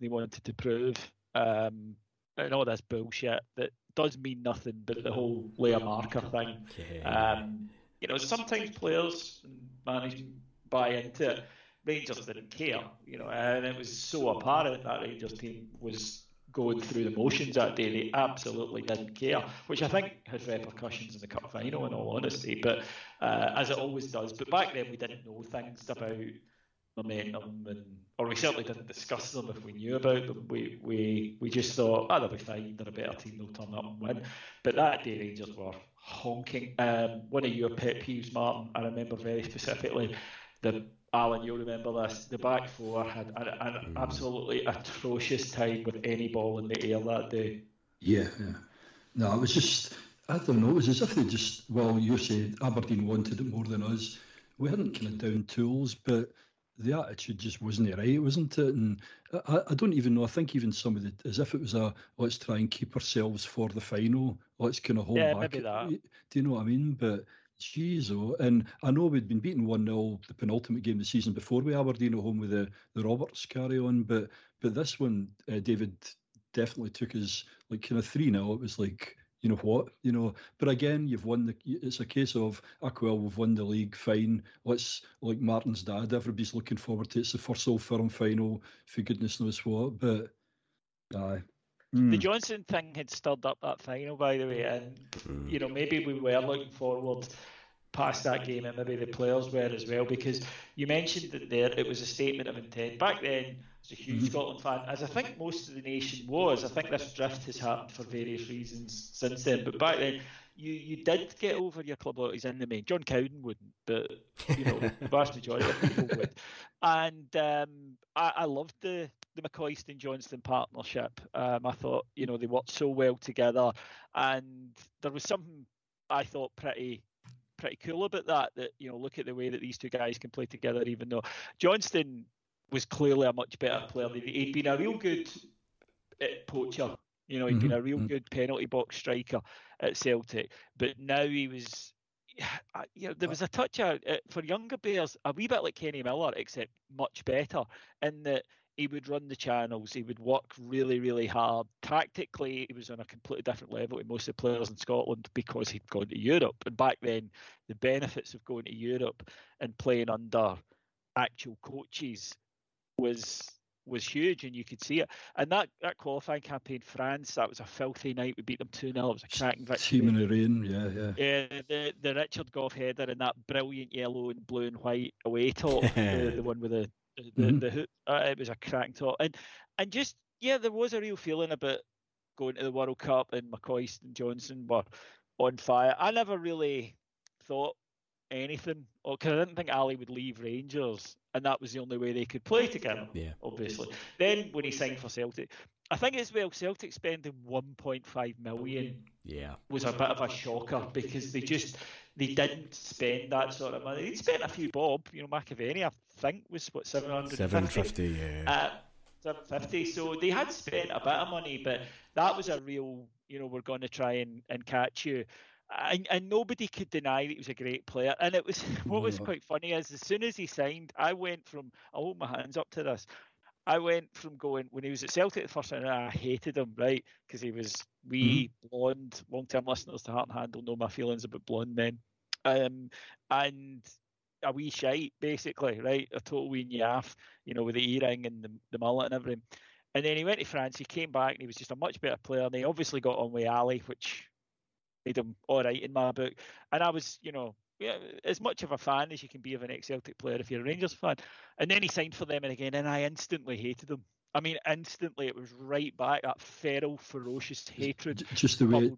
they wanted to prove, um, and all this bullshit that does mean nothing, but the whole layer marker thing. Um, you know, sometimes players manage buy into it. Rangers didn't care, you know, and it was so apparent that Rangers team was going through the motions that day. They absolutely didn't care, which I think has repercussions in the cup final, in all honesty. But uh, as it always does. But back then we didn't know things about momentum, and or we certainly didn't discuss them if we knew about them. We we we just thought, oh, they'll be fine. They're a better team. They'll turn up and win. But that day Rangers were honking. Um, one of your pet peeves, Martyn, I remember very specifically. The Alan, you'll remember this. The back four had an, an mm. absolutely atrocious time with any ball in the air that day. Yeah, yeah. No, it was just, I don't know, it was as if they just, well, you said Aberdeen wanted it more than us. We hadn't kind of down tools, but the attitude just wasn't right, wasn't it? And I, I don't even know. I think even some of the, as if it was a let's try and keep ourselves for the final. Let's kind of hold yeah, back. Maybe that. Do you know what I mean? But Jeez, oh, and I know we'd been beaten 1 0 the penultimate game of the season before we Aberdeen at home with the, the Roberts carry on, but but this one, uh, David definitely took us like kind of 3 0. It was like, you know what, you know, but again, you've won the, it's a case of, ah, well, we've won the league, fine. Let's, like Martyn's dad, everybody's looking forward to it. It's the first Old Firm final, for goodness knows what, but aye. Mm. The Johnston thing had stirred up that final, by the way, and you know maybe we were looking forward past that game, and maybe the players were as well, because you mentioned that there it was a statement of intent. Back then, as a huge mm-hmm. Scotland fan, as I think most of the nation was. I think this drift has happened for various reasons since then, but back then. You, you did get over your club loyalties in the main. John Cowden wouldn't, but you know the vast majority of people would. And um, I, I loved the the McCoist Johnston partnership. Um, I thought you know they worked so well together, and there was something I thought pretty pretty cool about that. That you know, look at the way that these two guys can play together. Even though Johnston was clearly a much better player, he'd been a real good poacher. You know, he had mm-hmm. been a real mm-hmm. good penalty box striker at Celtic, but now he was you know, there was a touch out uh, for younger Bears, a wee bit like Kenny Miller, except much better in that he would run the channels. He would work really, really hard. Tactically, he was on a completely different level to most of the players in Scotland because he'd gone to Europe. And back then, the benefits of going to Europe and playing under actual coaches was was huge, and you could see it. And that, that qualifying campaign, France, that was a filthy night. We beat them 2 0. It was a cracking victory. Team in the rain, yeah, yeah. Yeah, the, the Richard Gough header and that brilliant yellow and blue and white away top, the, the one with the the, mm-hmm. the hook. Uh, it was a crack top, and and just yeah, there was a real feeling about going to the World Cup, and McCoist and Johnston were on fire. I never really thought anything, because I didn't think Ali would leave Rangers, and that was the only way they could play together. Yeah, obviously. Then when he signed for Celtic, I think as well, Celtic spending 1.5 million. Yeah, was a bit of a shocker because they just they didn't spend that sort of money. They spent a few bob. You know, McAvennie, I think, was what seven hundred. Seven fifty, yeah. Uh, seven fifty. So they had spent a bit of money, but that was a real. You know, we're going to try and, and catch you. And, and nobody could deny that he was a great player. And it was what was quite funny is as soon as he signed, I went from I hold my hands up to this. I went from going when he was at Celtic the first time, I hated him, right? Because he was wee, mm-hmm. blonde. Long term listeners to Heart and Handle know my feelings about blonde men. Um, and a wee shite, basically, right? A total wee yaff, you know, with the earring and the, the mullet and everything. And then he went to France, he came back and he was just a much better player. And he obviously got on with Ali, which made him all right in my book. And I was, you know, as much of a fan as you can be of an ex Celtic player if you're a Rangers fan. And then he signed for them and again, and I instantly hated him. I mean, instantly it was right back that feral, ferocious hatred. Just the way,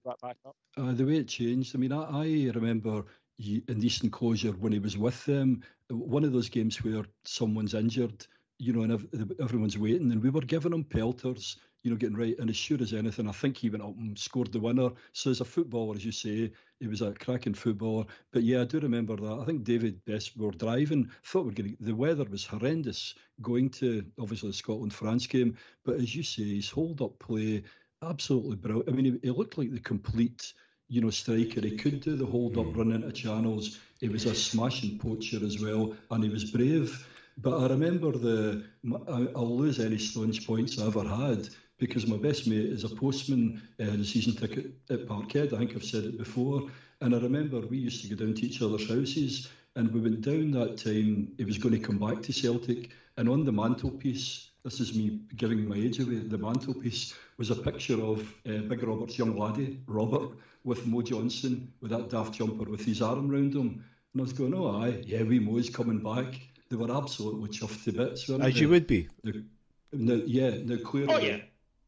uh, the way it changed. I mean, I, I remember in Eastern Closure when he was with them, one of those games where someone's injured, you know, and everyone's waiting, and we were giving him pelters you know, getting right. And as sure as anything, I think he went up and scored the winner. So as a footballer, as you say, he was a cracking footballer. But yeah, I do remember that. I think David Best were driving. Thought we are getting the weather was horrendous going to obviously the Scotland France game. But as you say, his hold up play absolutely brilliant. I mean, he, he looked like the complete you know, striker. He could do the hold up, run into channels. He was a smashing poacher as well, and he was brave. But I remember the I'll lose any staunch points I ever had because my best mate is a postman, uh, the season ticket at Parkhead. I think I've said it before. And I remember we used to go down to each other's houses, and we went down that time. He was going to come back to Celtic, and on the mantelpiece, this is me giving my age away. The mantelpiece was a picture of uh, Big Robert's young laddie, Robert, with Mo Johnston with that daft jumper with his arm round him. And I was going, oh, aye, yeah, we Mo's coming back. They were absolutely chuffed to bits. As they? you would be. The, the, yeah, the clearly. Oh, yeah.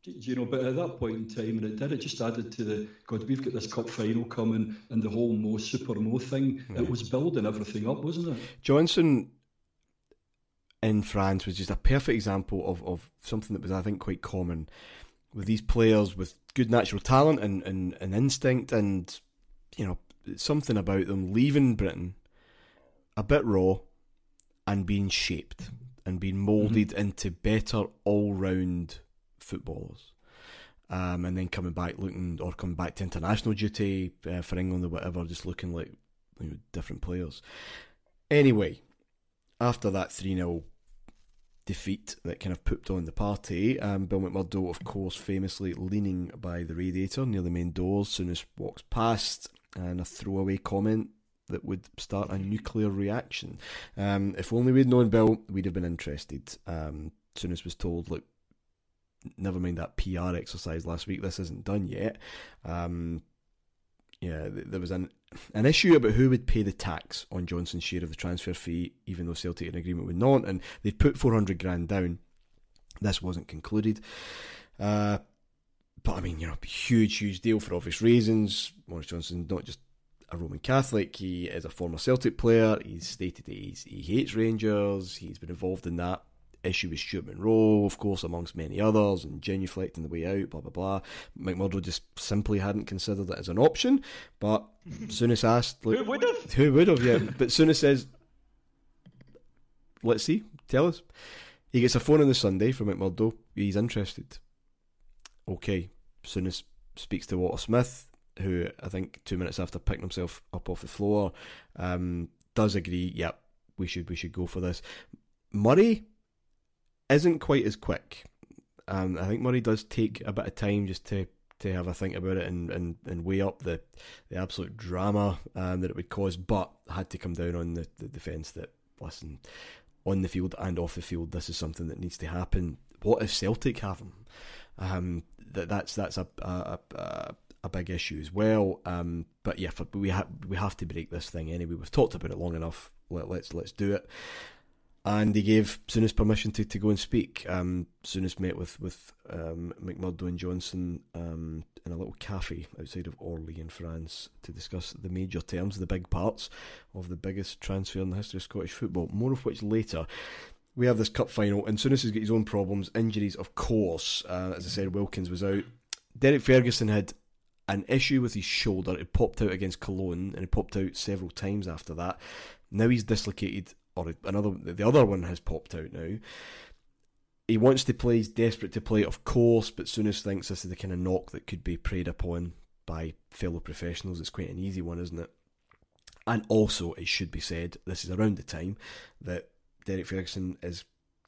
You know, but at that point in time, and it did, it just added to the God. We've got this cup final coming, and the whole Mo Super Mo thing. Yeah. It was building everything up, wasn't it? Johnston in France was just a perfect example of, of something that was, I think, quite common with these players with good natural talent and, and, and instinct and, you know, something about them leaving Britain a bit raw and being shaped and being moulded mm-hmm. into better all round footballers. Um, and then coming back looking, or coming back to international duty uh, for England or whatever, just looking like you know, different players. Anyway, after that 3 0 defeat that kind of pooped on the party. Um, Bill McMurdo, of course, famously leaning by the radiator near the main doors, soon as walks past, and a throwaway comment that would start a nuclear reaction. Um, if only we'd known Bill, we'd have been interested. Um, as was told, look, never mind that PR exercise last week, this isn't done yet. Um, yeah, there was an an issue about who would pay the tax on Johnston's share of the transfer fee, even though Celtic had an agreement with Nantes, and they'd put 400 grand down. This wasn't concluded. Uh, but I mean, you know, huge, huge deal for obvious reasons. Maurice Johnston, not just a Roman Catholic, he is a former Celtic player. He's stated that he's, he hates Rangers. He's been involved in that issue with Stuart Munro, of course, amongst many others, and genuflect on the way out, blah, blah, blah. McMurdo just simply hadn't considered it as an option, but Souness asked, like, Who would have? Who would have, yeah. but Souness says, let's see, tell us. He gets a phone on the Sunday from McMurdo, he's interested. Okay, Souness speaks to Walter Smith, who I think two minutes after picking himself up off the floor, um, does agree, yep, we should we should go for this. Murray isn't quite as quick. Um, I think Murray does take a bit of time just to, to have a think about it and, and, and weigh up the, the absolute drama um, that it would cause, but had to come down on the, the defence that, listen, on the field and off the field, this is something that needs to happen. What if Celtic have him? Um, that that's that's a a, a, a big issue as well. Um, but yeah, for, we have we have to break this thing anyway. We've talked about it long enough. Let, let's let's do it and he gave Souness permission to, to go and speak. Um, met with with um, McMurdo and Johnston um, in a little cafe outside of Orly in France to discuss the major terms, the big parts of the biggest transfer in the history of Scottish football. More of which later. We have this cup final, and Souness has got his own problems, injuries, of course. Uh, as I said, Wilkins was out. Derek Ferguson had an issue with his shoulder. It popped out against Cologne, and it popped out several times after that. Now he's dislocated or another the other one has popped out now. He wants to play, he's desperate to play, of course, but Souness thinks this is the kind of knock that could be preyed upon by fellow professionals. It's quite an easy one, isn't it? And also, it should be said, this is around the time that Derek Ferguson is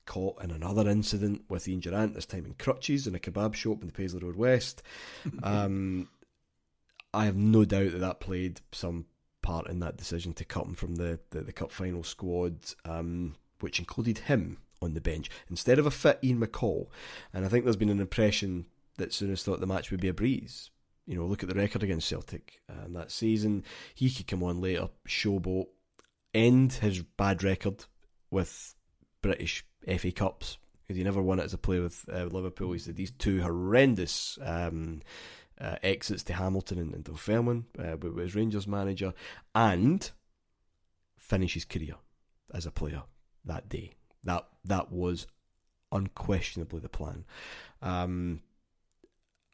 caught in another incident with Ian Durrant, this time in crutches in a kebab shop in the Paisley Road West. um, I have no doubt that that played some part in that decision to cut him from the, the, the cup final squad, um, which included him on the bench instead of a fit Ian McCall. And I think there's been an impression that Souness thought the match would be a breeze. You know, look at the record against Celtic um, that season. He could come on later, showboat, end his bad record with British FA Cups because he never won it as a player with uh, Liverpool. He's had these two horrendous um, uh, exits to Hamilton and, and Dunfermline uh, with Rangers manager, and finish his career as a player that day. That that was unquestionably the plan. Um,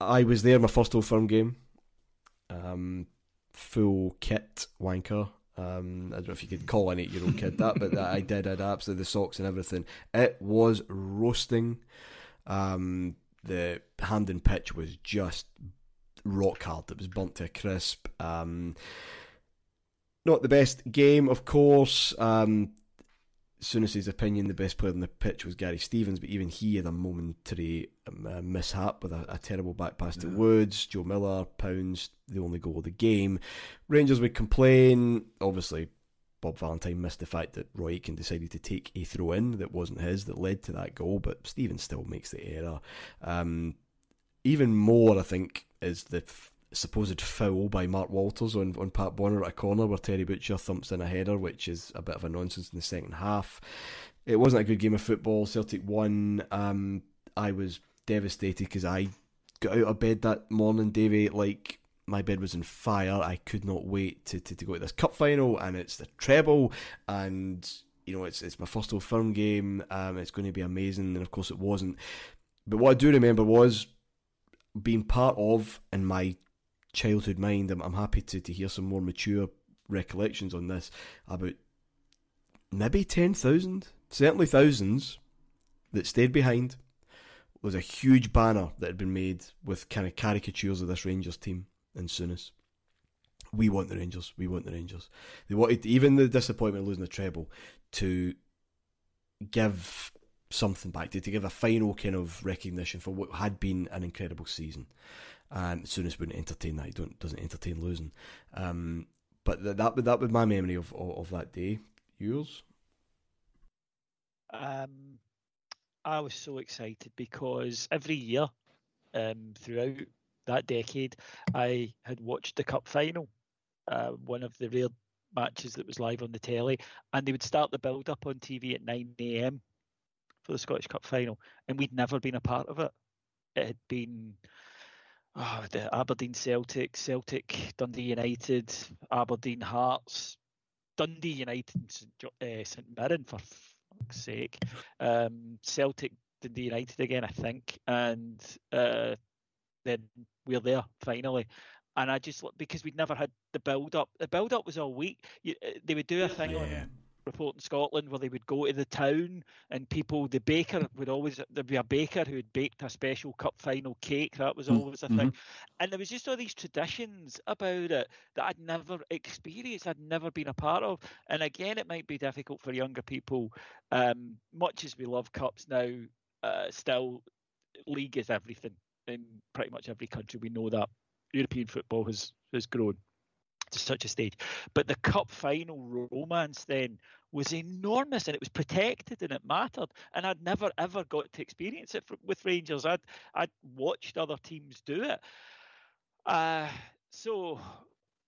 I was there my first Old Firm game, um, full kit wanker. Um, I don't know if you could call an eight-year-old kid that, but I did. I had absolutely the socks and everything. It was roasting. Um, the Hampden pitch was just rock hard. It was burnt to a crisp. Um, not the best game, of course. Um, Souness's opinion, the best player on the pitch was Gary Stevens, but even he had a momentary um, uh, mishap with a, a, terrible back pass to Woods. Joe Miller, Pounds, the only goal of the game. Rangers would complain. Obviously, Bob Valentine missed the fact that Roy Aitken decided to take a throw in that wasn't his that led to that goal, but Stevens still makes the error. Um, even more, I think, is the f- supposed foul by Mark Walters on, on Pat Bonner at a corner where Terry Butcher thumps in a header, which is a bit of a nonsense in the second half. It wasn't a good game of football. Celtic won. Um, I was devastated because I got out of bed that morning, Davey, like my bed was on fire. I could not wait to, to, to go to this cup final, and it's the treble, and you know it's it's my first old firm game. Um, it's going to be amazing, and of course it wasn't. But what I do remember was being part of in my childhood mind. I'm, I'm happy to, to hear some more mature recollections on this about maybe ten thousand, certainly thousands that stayed behind. was a huge banner that had been made with kind of caricatures of this Rangers team in Souness. We want the Rangers. We want the Rangers. They wanted even the disappointment of losing the treble to give something back to, to give a final kind of recognition for what had been an incredible season. And Souness wouldn't entertain that. He don't doesn't entertain losing. Um, but that that that was my memory of, of, of that day. Yours? Um, I was so excited because every year, um, throughout that decade, I had watched the cup final, uh, one of the rare matches that was live on the telly, and they would start the build up on TV at 9 a.m. for the Scottish Cup final, and we'd never been a part of it. It had been oh, the Aberdeen Celtic, Celtic Dundee United, Aberdeen Hearts, Dundee United, St. Uh, St Mirren for fuck's sake, um, Celtic Dundee United again, I think, and uh, then we're there finally. And I just because we'd never had the build up. The build up was all week. You, uh, they would do a thing yeah. on reporting Scotland where they would go to the town and people the baker would always there'd be a baker who had baked a special cup final cake that was mm, always a mm-hmm. thing and there was just all these traditions about it that I'd never experienced I'd never been a part of and again it might be difficult for younger people um, much as we love cups now uh, still league is everything in pretty much every country. We know that European football has has grown to such a stage. But the cup final romance then was enormous and it was protected and it mattered. And I'd never ever got to experience it with Rangers. I'd I'd watched other teams do it. Uh, so,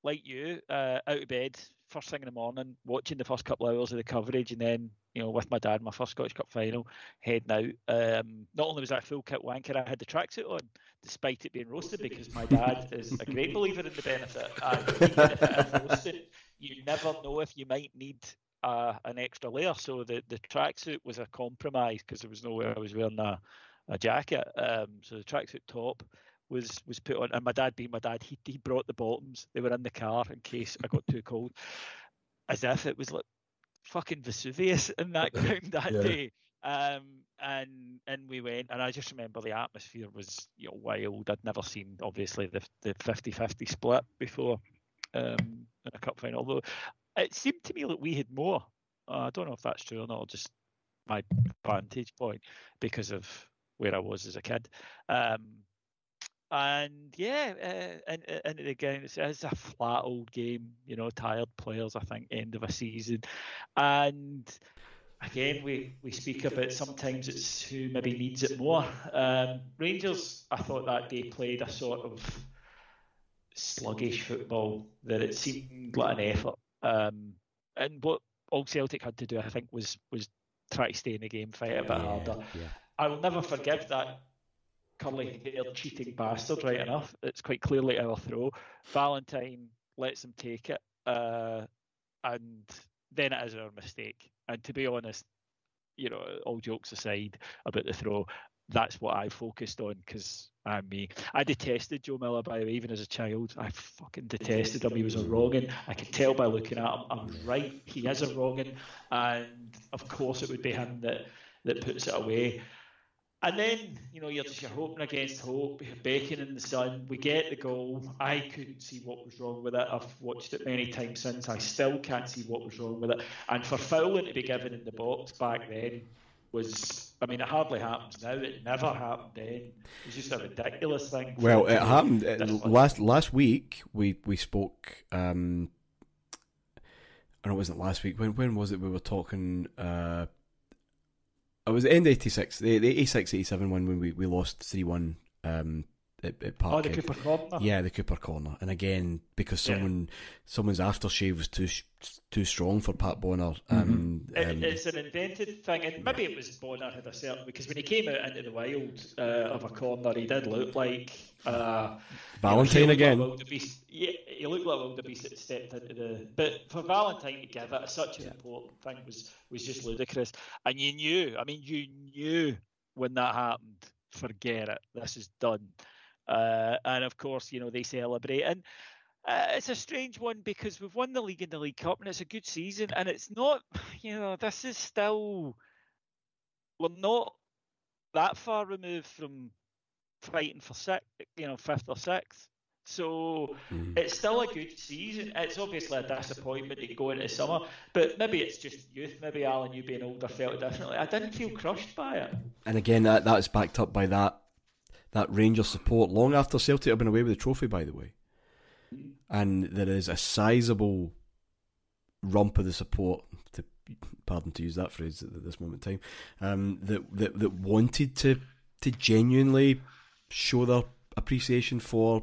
like you, uh, out of bed first thing in the morning, watching the first couple of hours of the coverage, and then you know with my dad, my first Scottish Cup final, heading out. Um, not only was I full kit wanker, I had the tracksuit on, despite it being roasted, because my dad is a great believer in the benefit. And even if it is roasted, you never know if you might need uh, an extra layer. So the the tracksuit was a compromise because there was no way I was wearing a a jacket. Um, so the tracksuit top was was put on, and my dad, being my dad, he he brought the bottoms. They were in the car in case I got too cold, as if it was like fucking Vesuvius in that ground that yeah. day. Um, and and we went, and I just remember the atmosphere was you know wild. I'd never seen obviously the the 50-50 split before um, in a cup final. Although it seemed to me that we had more. Uh, I don't know if that's true or not. Just my vantage point because of where I was as a kid. Um, and yeah, uh, and and again, it's, it's, a flat old game. You know, tired players. I think end of a season, and again, we we speak about sometimes it's who maybe needs it more. Um, Rangers, I thought that day played a sort of sluggish football that it seemed like an effort. Um, and what all Celtic had to do, I think, was was try to stay in the game, fight a bit yeah, harder. Yeah. I will never forgive that curly haired cheating bastard, right enough. It's quite clearly our throw. Valentine lets him take it, uh, and then it is our mistake. And to be honest, you know, all jokes aside about the throw, that's what I focused on because I'm me. I detested Joe Miller, by the way, even as a child. I fucking detested him. He was a wronging. I could tell by looking at him. I'm right. He is a wronging, and of course it would be him that that puts it away. And then, you know, you're just you're hoping against hope, you're baking in the sun. We get the goal. I couldn't see what was wrong with it. I've watched it many times since. I still can't see what was wrong with it. And for fouling to be given in the box back then was, I mean, it hardly happens now. It never happened then. It was just a ridiculous thing. Well, it happened uh, last last week. We we spoke. Um, I know it wasn't last week. When when was it? We were talking. Uh, it was the end of 86, the, the 86 87 one when we, we lost 3 1 um, at, at Oh, the Cooper corner. Yeah, the Cooper corner. And again, because someone yeah. someone's aftershave was too too strong for Pat Bonner. Um, mm-hmm. it, um, it's an invented thing, and maybe it was Bonner had a certain because when he came out into the wild uh, of a corner, he did look like uh, Valentine you know, again. Like yeah, he looked like wildebeest that stepped into the. But for Valentine to give it such an yeah. important thing was was just ludicrous, and you knew. I mean, you knew when that happened. Forget it. This is done. Uh, and of course, you know they celebrate and uh, it's a strange one because we've won the league and the League Cup, and it's a good season. And it's not, you know, this is still we're not that far removed from fighting for six, you know, fifth or sixth. So mm. it's still a good season. It's obviously a disappointment to go into summer, but maybe it's just youth. Maybe Alan, you being older, felt differently. I didn't feel crushed by it. And again, that that's backed up by that that Rangers support long after Celtic have been away with the trophy. By the way, and there is a sizable rump of the support to pardon to use that phrase at this moment in time um, that, that that wanted to to genuinely show their appreciation for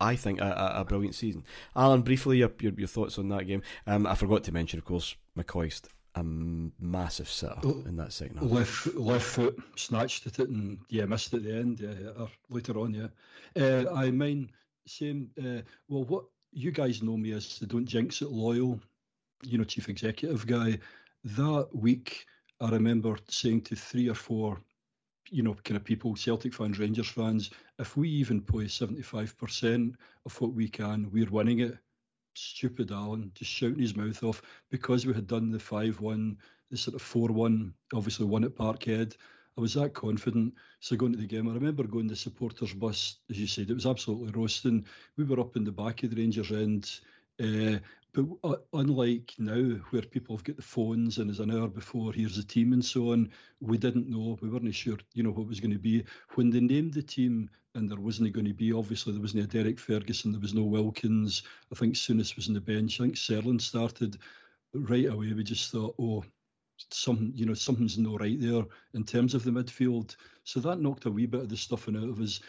I think a, a brilliant season. Alan, briefly your, your, your thoughts on that game. Um, I forgot to mention, of course, McCoist, a massive sitter in that second half. Left left foot snatched at it and yeah missed at the end. Yeah, or later on. Yeah, uh, I mean same. Uh, well, what you guys know me as the don't jinx it loyal, you know, chief executive guy. That week, I remember saying to three or four, you know, kind of people, Celtic fans, Rangers fans, if we even play 75% of what we can, we're winning it. Stupid Alan, just shouting his mouth off because we had done the 5 1, the sort of 4 1, obviously one at Parkhead. I was that confident. So going to the game, I remember going the supporters bus, as you said, it was absolutely roasting. We were up in the back of the Rangers end. Uh, but uh, unlike now, where people have got the phones and as an hour before, here's the team and so on, we didn't know. We weren't sure, you know, what was going to be. When they named the team and there wasn't going to be, obviously, there wasn't a Derek Ferguson, there was no Wilkins. I think Souness was on the bench. I think Sterland started right away. We just thought, oh, some you know something's not right there in terms of the midfield. So that knocked a wee bit of the stuffing out of us.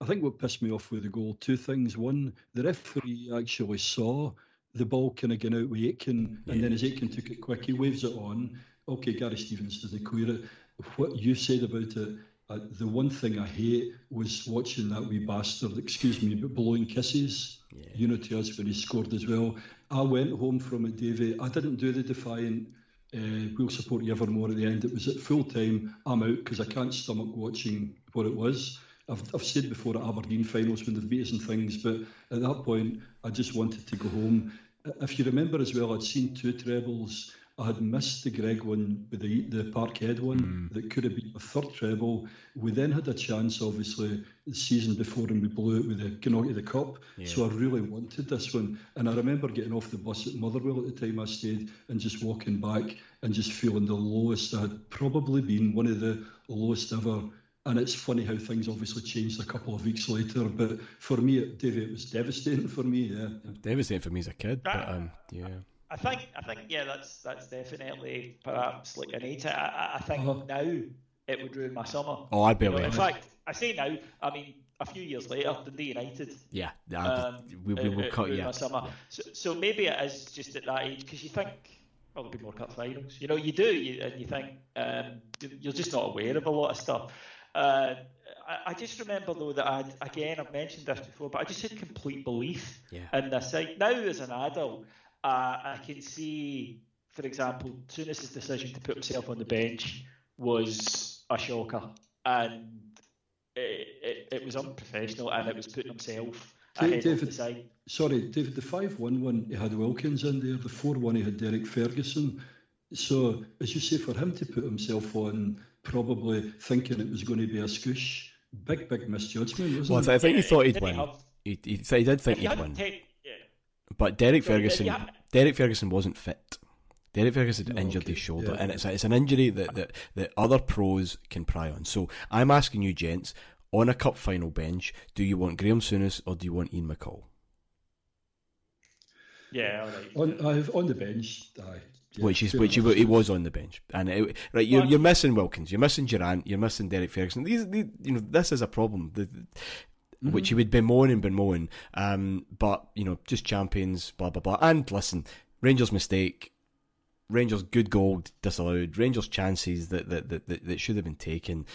I think what pissed me off with the goal, two things. One, the referee actually saw the ball kind of going out with Aitken, and then as Aitken took it quick, he waves it on. Okay, Gary Stevens doesn't clear it. What you said about it, uh, the one thing I hate was watching that wee bastard, excuse me, but blowing kisses, yeah. you know, to us when he scored as well. I went home from it, David. I didn't do the defiant uh, we'll support you evermore at the end. It was at full time. I'm out because I can't stomach watching what it was. I've, I've said before at Aberdeen finals when they've beat us and things, but at that point, I just wanted to go home. If you remember as well, I'd seen two trebles I had missed the Greig one with the the Parkhead one mm. that could have been a third treble. We then had a chance, obviously, the season before, and we blew it with the Connaughton the Cup. Yeah. So I really wanted this one. And I remember getting off the bus at Motherwell at the time I stayed and just walking back and just feeling the lowest I had probably been, one of the lowest ever. And it's funny how things obviously changed a couple of weeks later. But for me, David, it was devastating for me. Yeah, devastating for me as a kid. But um, yeah. I think I think yeah, that's that's definitely perhaps like an eight. I, I think uh-huh. now it would ruin my summer. Oh, I barely. You know, in fact, I say now. I mean, a few years later, Dundee United. Yeah, um, we, we will cut. Yeah. My summer. Yeah. So, so maybe it is just at that age because you think. Well, there'll be more cup finals. You know, you do, you, and you think um, you're just not aware of a lot of stuff. Uh, I, I, just remember though that I again I've mentioned this before, but I just had complete belief yeah. in this. Like, now as an adult, uh, I can see, for example, Souness's decision to put himself on the bench was a shocker, and it, it, it was unprofessional, and it was putting himself ahead David, of the side. Sorry, David. The five-one one he had Wilkins in there. The four-one he had Derek Ferguson. So, as you say, for him to put himself on probably thinking it was going to be a scoosh. Big, big misjudgment, wasn't well, it? I think he thought he'd did he win. have- He, he, he did think he'd hadn't win. take- yeah. But Derek Sorry, Ferguson, yeah. Derek Ferguson wasn't fit. Derek Ferguson Oh, injured okay. his shoulder, Yeah. and it's a, it's an injury that, that that other pros can pry on. So I'm asking you, gents, on a cup final bench, do you want Graham Souness or do you want Ian McCall? Yeah, all right. On, I've, on the bench, aye. Yeah, which is which he, he was on the bench, and it, right, you're Well, you're missing Wilkins, you're missing Durrant, you're missing Derek Ferguson. These, these you know, this is a problem. The, the- Which you would bemoan and bemoan, um, but you know, just champions, blah blah blah. And listen, Rangers mistake, Rangers good goal disallowed, Rangers chances that that, that, that, that should have been taken.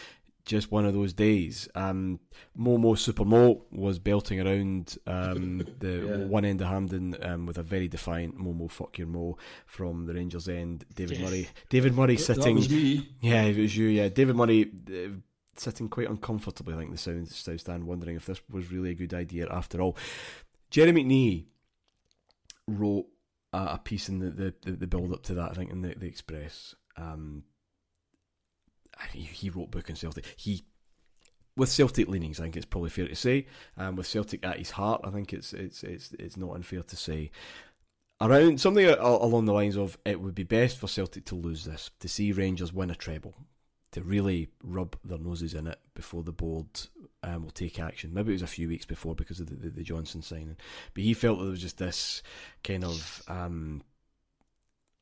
Just one of those days. Um, Momo Super Mo was belting around um, the Yeah. one end of Hampden um, with a very defiant Momo fuck your Mo from the Rangers end. David Yes. Murray, David Murray That sitting. was me. Yeah, it was you. Yeah, David Murray uh, sitting quite uncomfortably. I think the sound south stand, wondering if this was really a good idea after all. Gerry McNee wrote a, a piece in the, the, the, the build up to that. I think in the, the Express. Um, he, wrote book on Celtic. He with Celtic leanings, I think it's probably fair to say. Um, with Celtic at his heart, I think it's it's it's it's not unfair to say. Around something along the lines of it would be best for Celtic to lose this, to see Rangers win a treble, to really rub their noses in it before the board um, will take action. Maybe it was a few weeks before because of the, the, the Johnston signing, but he felt that there was just this kind of um,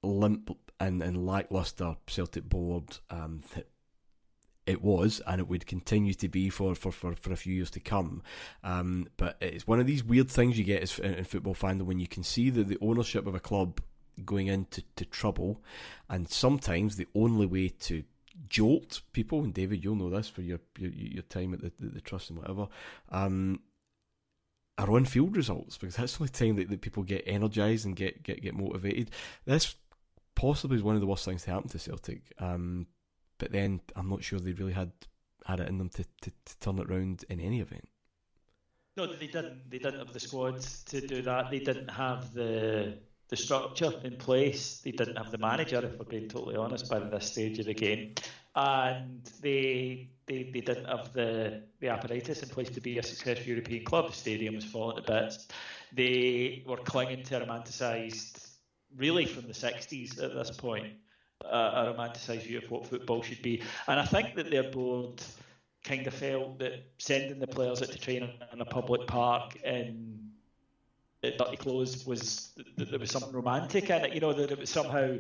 limp and, and lackluster Celtic board um, that it was and it would continue to be for, for, for, for a few years to come. Um, but it's one of these weird things you get as, in, in football fandom when you can see that the ownership of a club going into to trouble, and sometimes the only way to jolt people, and David, you'll know this for your your, your time at the, the, the trust and whatever, um, are on field results because that's the only time that, that people get energised and get, get, get motivated. This possibly is one of the worst things to happen to Celtic. Um, but then I'm not sure they really had had it in them to, to, to turn it round in any event. No, they didn't. They didn't have the squads to do that. They didn't have the the structure in place. They didn't have the manager, if we're being totally honest, by this stage of the game, and they they, they didn't have the the apparatus in place to be a successful European club. The stadium was falling to bits. They were clinging to romanticised, really from the '60s at this point, uh, a romanticised view of what football should be, and I think that their board kind of felt that sending the players out to train in a public park in at dirty clothes was that there was something romantic in it. You know that it was somehow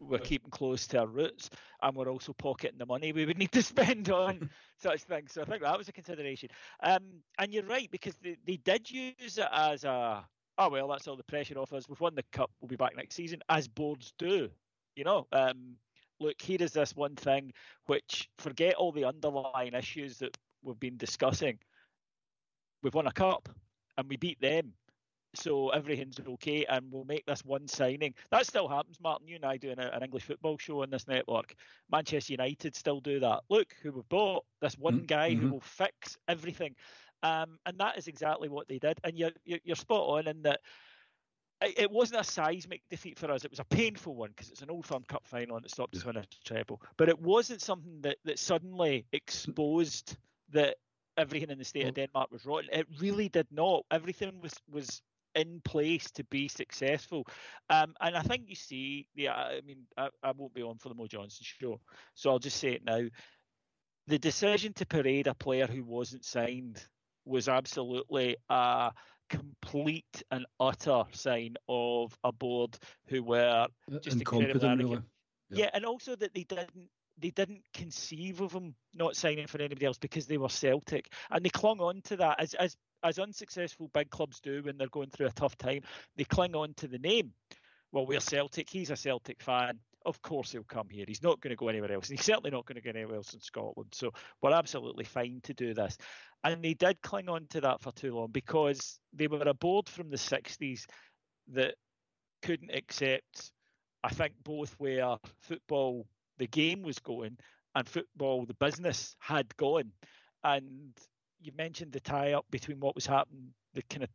we're keeping close to our roots and we're also pocketing the money we would need to spend on such things. So I think that was a consideration. Um, and you're right because they, they did use it as a oh well that's all the pressure off us. We've won the cup. We'll be back next season as boards do. You know. Um, look, here is this one thing which forget all the underlying issues that we've been discussing. We've won a cup and we beat them. So everything's okay, and we'll make this one signing. That still happens, Martyn. You and I doing a, an English football show on this network. Manchester United still do that. Look who we've bought. This one guy who mhm. will fix everything, um, and that is exactly what they did. And you're, you're spot on in that it it wasn't a seismic defeat for us. It was a painful one because it's an Old Firm Cup final and it stopped us winning a treble. But it wasn't something that, that suddenly exposed that everything in the state of Denmark was rotten. It really did not. Everything was was in place to be successful. Um, and I think you see, yeah, I mean, I, I won't be on for the Mo Johnston show, so I'll just say it now. The decision to parade a player who wasn't signed was absolutely a complete and utter sign of a board who were just Incompetent, really. Yeah. Yeah. and also that they didn't they didn't conceive of him not signing for anybody else because they were Celtic, and they clung on to that as as as unsuccessful big clubs do when they're going through a tough time. They cling on to the name. Well, we're Celtic. He's a Celtic fan. Of course, he'll come here. He's not going to go anywhere else, and he's certainly not going to go anywhere else in Scotland. So we're absolutely fine to do this. And they did cling on to that for too long because they were a board from the 60s that couldn't accept, I think, both where football, the game was going, and football, the business, had gone. And you mentioned the tie up between what was happening, the kind of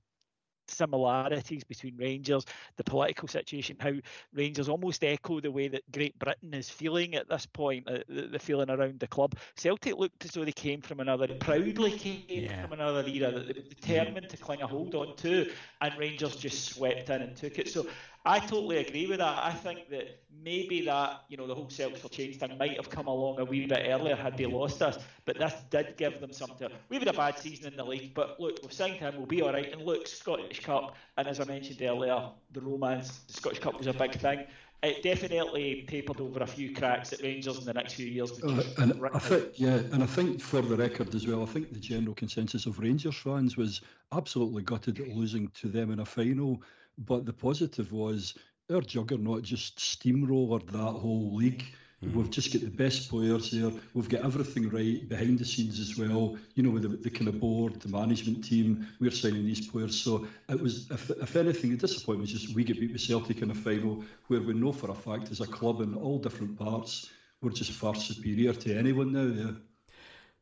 similarities between Rangers, the political situation, how Rangers almost echo the way that Great Britain is feeling at this point, uh, the, the, feeling around the club. Celtic looked as though they came from another, proudly came yeah. from another era that they were determined to cling a hold on to, and Rangers just swept in and took it. So I totally agree with that. I think that maybe that, you know, the whole Celtic for Change thing might have come along a wee bit earlier had they lost us, but this did give them something. We've had a bad season in the league, but look, we've signed him, we'll be all right. And look, Scottish Cup, and as I mentioned earlier, the romance, the Scottish Cup was a big thing. It definitely papered over a few cracks at Rangers in the next few years. Uh, and I think, yeah, and I think for the record as well, I think the general consensus of Rangers fans was absolutely gutted at losing to them in a final but the positive was our juggernaut just steamrollered that whole league. Mm-hmm. We've just got the best players there. We've got everything right behind the scenes as well. You know, with the, the kind of board, the management team, we're signing these players. So it was, if, if anything, the disappointment was just we get beat with Celtic in a final where we know for a fact as a club in all different parts, we're just far superior to anyone now. Yeah.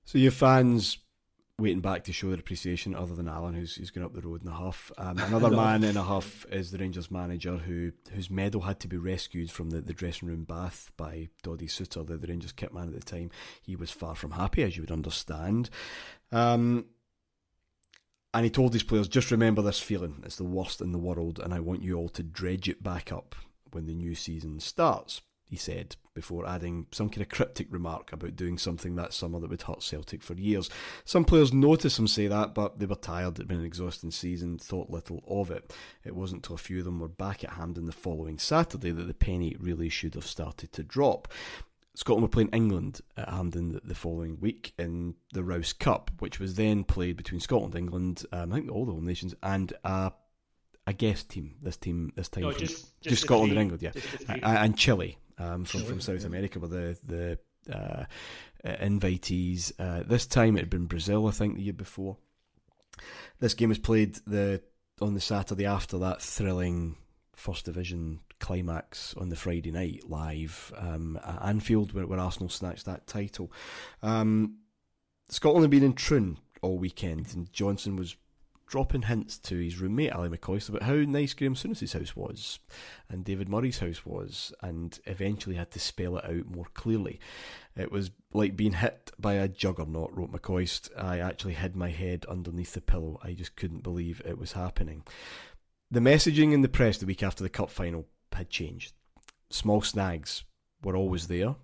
So your fans waiting back to show their appreciation other than Alan who's, who's going up the road in a huff. Um, another man in a huff is the Rangers manager who whose medal had to be rescued from the, the dressing room bath by Doddy Souttar, the, the Rangers kit man at the time. He was far from happy, as you would understand. Um, and he told his players, just remember this feeling. It's the worst in the world, and I want you all to dredge it back up when the new season starts he said, before adding some kind of cryptic remark about doing something that summer that would hurt Celtic for years. Some players noticed him say that, but they were tired, it had been an exhausting season, thought little of it. It wasn't until a few of them were back at Hampden the following Saturday that the penny really should have started to drop. Scotland were playing England at Hampden the following week in the Rous Cup, which was then played between Scotland, England, um, I think all the home nations, and a a guest team. This team, this time, no, just, just, just Scotland and England, yeah, and Chile um, from, from South America were the the uh, uh, invitees. Uh, this time it had been Brazil, I think, the year before. This game was played the on the Saturday after that thrilling First Division climax on the Friday night live um, at Anfield, where, where, Arsenal snatched that title. Um, Scotland had been in Troon all weekend, and Johnston was dropping hints to his roommate Ali McCoist about how nice Graham Souness's house was and David Murray's house was, and eventually had to spell it out more clearly. It was like being hit by a juggernaut, wrote McCoist. I actually hid my head underneath the pillow. I just couldn't believe it was happening. The messaging in the press the week after the cup final had changed. Small snags were always there,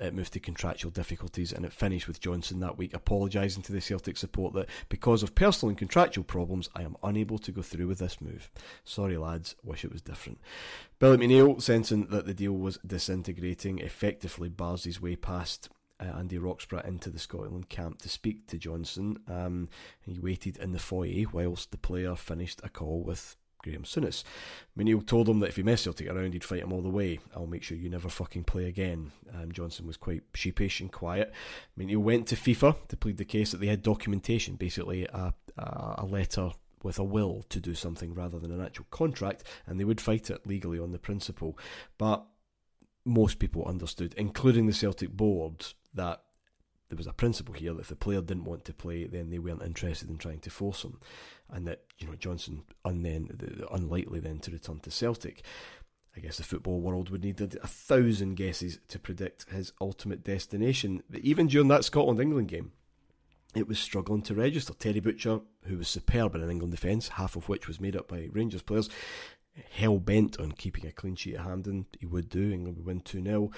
it moved to contractual difficulties and it finished with Johnston that week apologising to the Celtic support that because of personal and contractual problems, I am unable to go through with this move. Sorry, lads, wish it was different. Billy McNeill, sensing that the deal was disintegrating, effectively bars his way past uh, Andy Roxburgh into the Scotland camp to speak to Johnston. Um, he waited in the foyer whilst the player finished a call with Graham Souness. McNeill told him that if he messed Celtic around, he'd fight him all the way. I'll make sure you never fucking play again. Um, Johnston was quite sheepish and quiet. McNeill went to FIFA to plead the case that they had documentation, basically a, a, a letter with a will to do something rather than an actual contract, and they would fight it legally on the principle. But most people understood, including the Celtic board, that there was a principle here that if the player didn't want to play, then they weren't interested in trying to force him and that you know Johnston un then unlikely then to return to Celtic. I guess the football world would need a, a thousand guesses to predict his ultimate destination. But even during that Scotland England game, it was struggling to register. Terry Butcher, who was superb in an England defence, half of which was made up by Rangers players, hell bent on keeping a clean sheet at Hampden. He would do. England would win 2 0.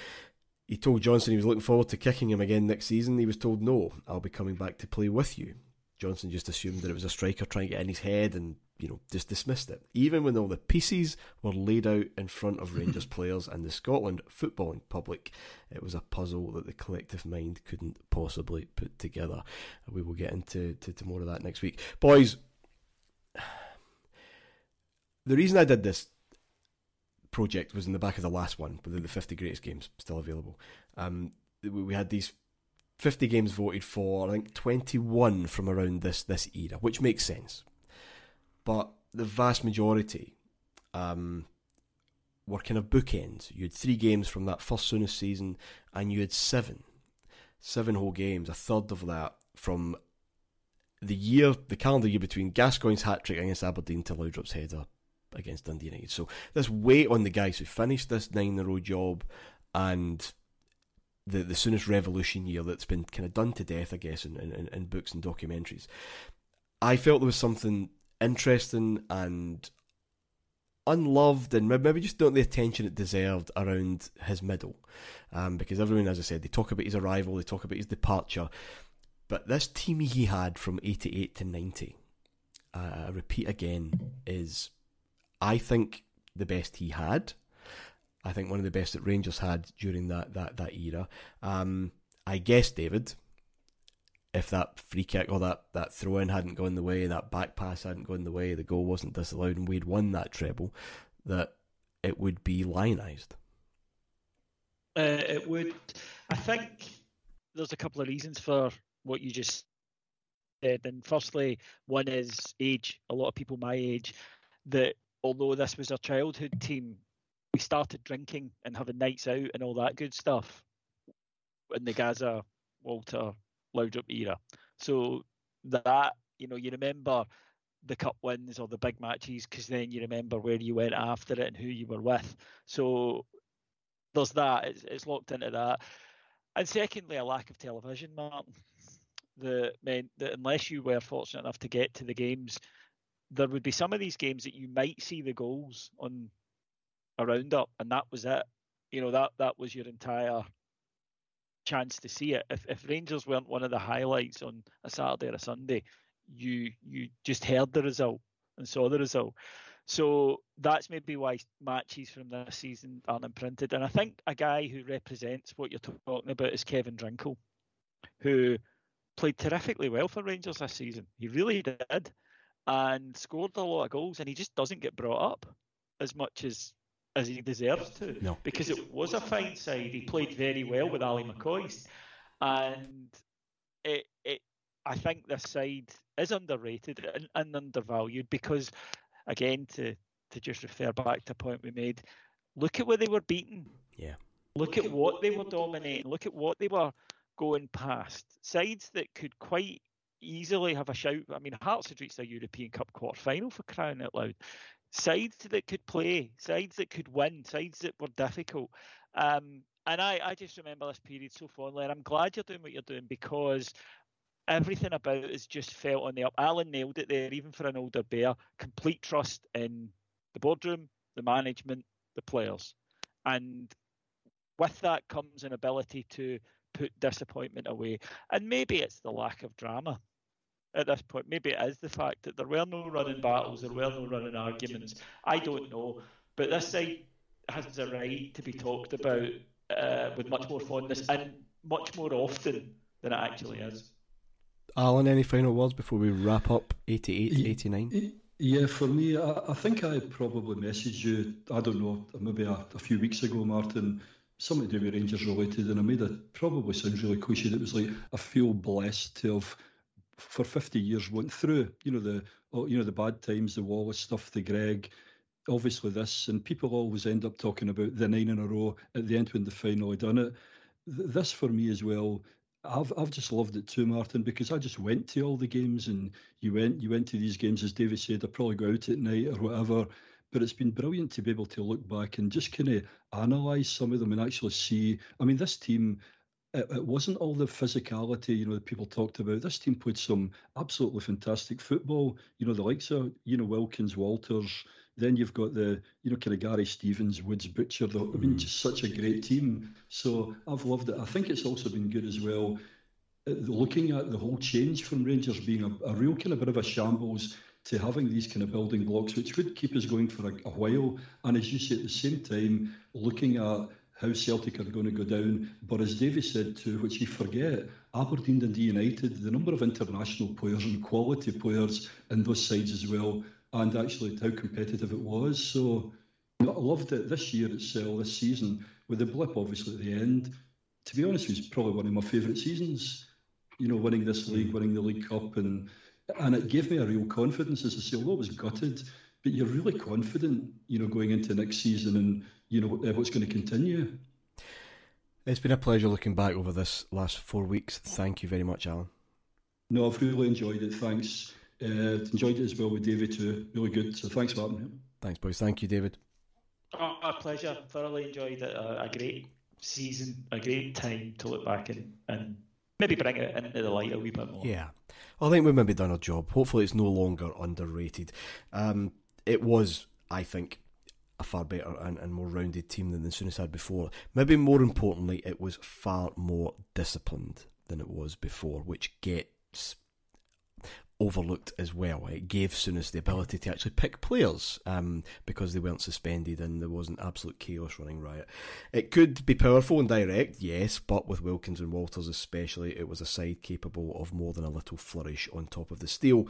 He told Johnston he was looking forward to kicking him again next season. He was told, No, I'll be coming back to play with you. Johnston just assumed that it was a striker trying to get in his head and, you know, just dismissed it. Even when all the pieces were laid out in front of Rangers players and the Scotland footballing public, it was a puzzle that the collective mind couldn't possibly put together. We will get into to, to more of that next week. Boys, the reason I did this project was in the back of the last one, with the 50 greatest games still available. Um, we had these 50 games voted for, I think 21 from around this this era, which makes sense. But the vast majority um, were kind of bookends. You had three games from that first Souness season, and you had seven, seven whole games, a third of that from the year, the calendar year between Gascoigne's hat trick against Aberdeen to Laudrup's header against Dundee United. So this weight on the guys who finished this nine in a row job and the the Souness Revolution year that's been kind of done to death, I guess, in, in, in books and documentaries. I felt there was something interesting and unloved and maybe just not the attention it deserved around his middle. Um, because everyone, as I said, they talk about his arrival, they talk about his departure. But this team he had from 88 to 90, uh, I repeat again, is, I think, the best he had. I think one of the best that Rangers had during that that that era. Um, I guess David, if that free kick or that that throw in hadn't gone the way, that back pass hadn't gone the way, the goal wasn't disallowed, and we'd won that treble, that it would be lionised. Uh, it would. I think there's a couple of reasons for what you just said. And firstly, one is age. A lot of people my age that although this was a childhood team, we started drinking and having nights out and all that good stuff in the Gazza Walter, Laudrup era. So that, you know, you remember the cup wins or the big matches because then you remember where you went after it and who you were with. So there's that. It's, it's locked into that. And secondly, a lack of television, Martyn. That meant that unless you were fortunate enough to get to the games, there would be some of these games that you might see the goals on a roundup, and that was it. You know that that was your entire chance to see it. If if Rangers weren't one of the highlights on a Saturday or a Sunday, you you just heard the result and saw the result. So that's maybe why matches from this season aren't imprinted. And I think a guy who represents what you're talking about is Kevin Drinkell, who played terrifically well for Rangers this season. He really did, and scored a lot of goals. And he just doesn't get brought up as much as as he deserves to. No. Because it was a fine side. He played very well with Ali McCoist, and it it I think this side is underrated and, and undervalued because again, to to just refer back to a point we made, look at where they were beaten. Yeah. Look at what they were dominating. Look at what they were going past. Sides that could quite easily have a shout. I mean, Hearts had reached a European Cup quarter final for crying out loud. Sides that could play, sides that could win, sides that were difficult. Um, and I, I just remember this period so fondly. And I'm glad you're doing what you're doing because everything about it is just felt on the up. Alan nailed it there, even for an older bear. Complete trust in the boardroom, the management, the players. And with that comes an ability to put disappointment away. And maybe it's the lack of drama at this point. Maybe it is the fact that there were no running battles, there were no running arguments. I don't know. But this side has a right to be talked about uh, with much more fondness and much more often than it actually is. Alan, any final words before we wrap up 88, 89? Yeah, for me, I, I think I probably messaged you, I don't know, maybe a, a few weeks ago, Martyn, something to do with Rangers related, and I made it probably sounds really cliche. It was like I feel blessed to have for 50 years went through, you know, the oh, you know the bad times, the Wallace stuff, the Greig, obviously this, and people always end up talking about the nine in a row at the end when they finally done it. This for me as well I've I've just loved it too, Martyn, because I just went to all the games and you went you went to these games as David said. I probably go out at night or whatever, but it's been brilliant to be able to look back and just kind of analyse some of them and actually see. I mean, this team. It, it wasn't all the physicality, you know, that people talked about. This team played some absolutely fantastic football. You know, the likes of, you know, Wilkins, Walters, then you've got the, you know, kind of Gary Stevens, Woods, Butcher. I mean, just such a great team. So I've loved it. I think it's also been good as well. Uh, looking at the whole change from Rangers being a, a real kind of bit of a shambles to having these kind of building blocks, which would keep us going for a, a while. And as you say, at the same time, looking at how Celtic are going to go down. But as Davy said too, which you forget, Aberdeen Dundee United, the number of international players and quality players in those sides as well and actually how competitive it was. So I loved it this year itself, this season, with the blip obviously at the end. To be honest, it was probably one of my favourite seasons. You know, winning this league, mm. winning the League Cup, and and it gave me a real confidence. As I say, although I was gutted, but you're really confident, you know, going into next season and you know what's going to continue. It's been a pleasure looking back over this last four weeks. Thank you very much, Alan. No, I've really enjoyed it. Thanks. Uh, enjoyed it as well with David too. Really good. So thanks for having me. Thanks, boys. Thank you, David. Oh, a pleasure. Thoroughly enjoyed it. A, a great season, a great time to look back and, and maybe bring it into the light a wee bit more. Yeah. Well, I think we've maybe done our job. Hopefully, it's no longer underrated. Um, it was, I think, a far better and, and more rounded team than the Souness had before. Maybe more importantly, it was far more disciplined than it was before, which gets overlooked as well. It gave Souness the ability to actually pick players um, because they weren't suspended and there wasn't absolute chaos running riot. It could be powerful and direct, yes, but with Wilkins and Walters especially, it was a side capable of more than a little flourish on top of the steel.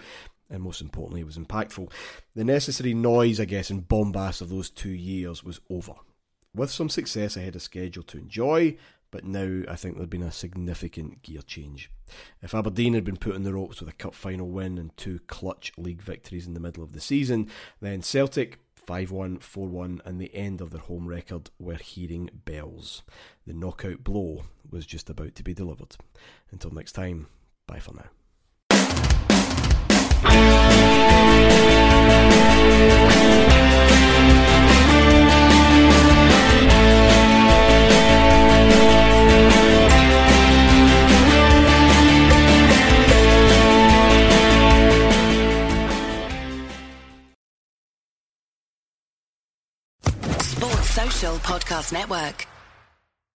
And most importantly, it was impactful. The necessary noise, I guess, and bombast of those two years was over. With some success ahead of schedule to enjoy, but now I think there'd been a significant gear change. If Aberdeen had been put in the ropes with a cup final win and two clutch league victories in the middle of the season, then Celtic 5 1, 4 1, and the end of their home record were hearing bells. The knockout blow was just about to be delivered. Until next time, bye for now. Sports Social Podcast Network.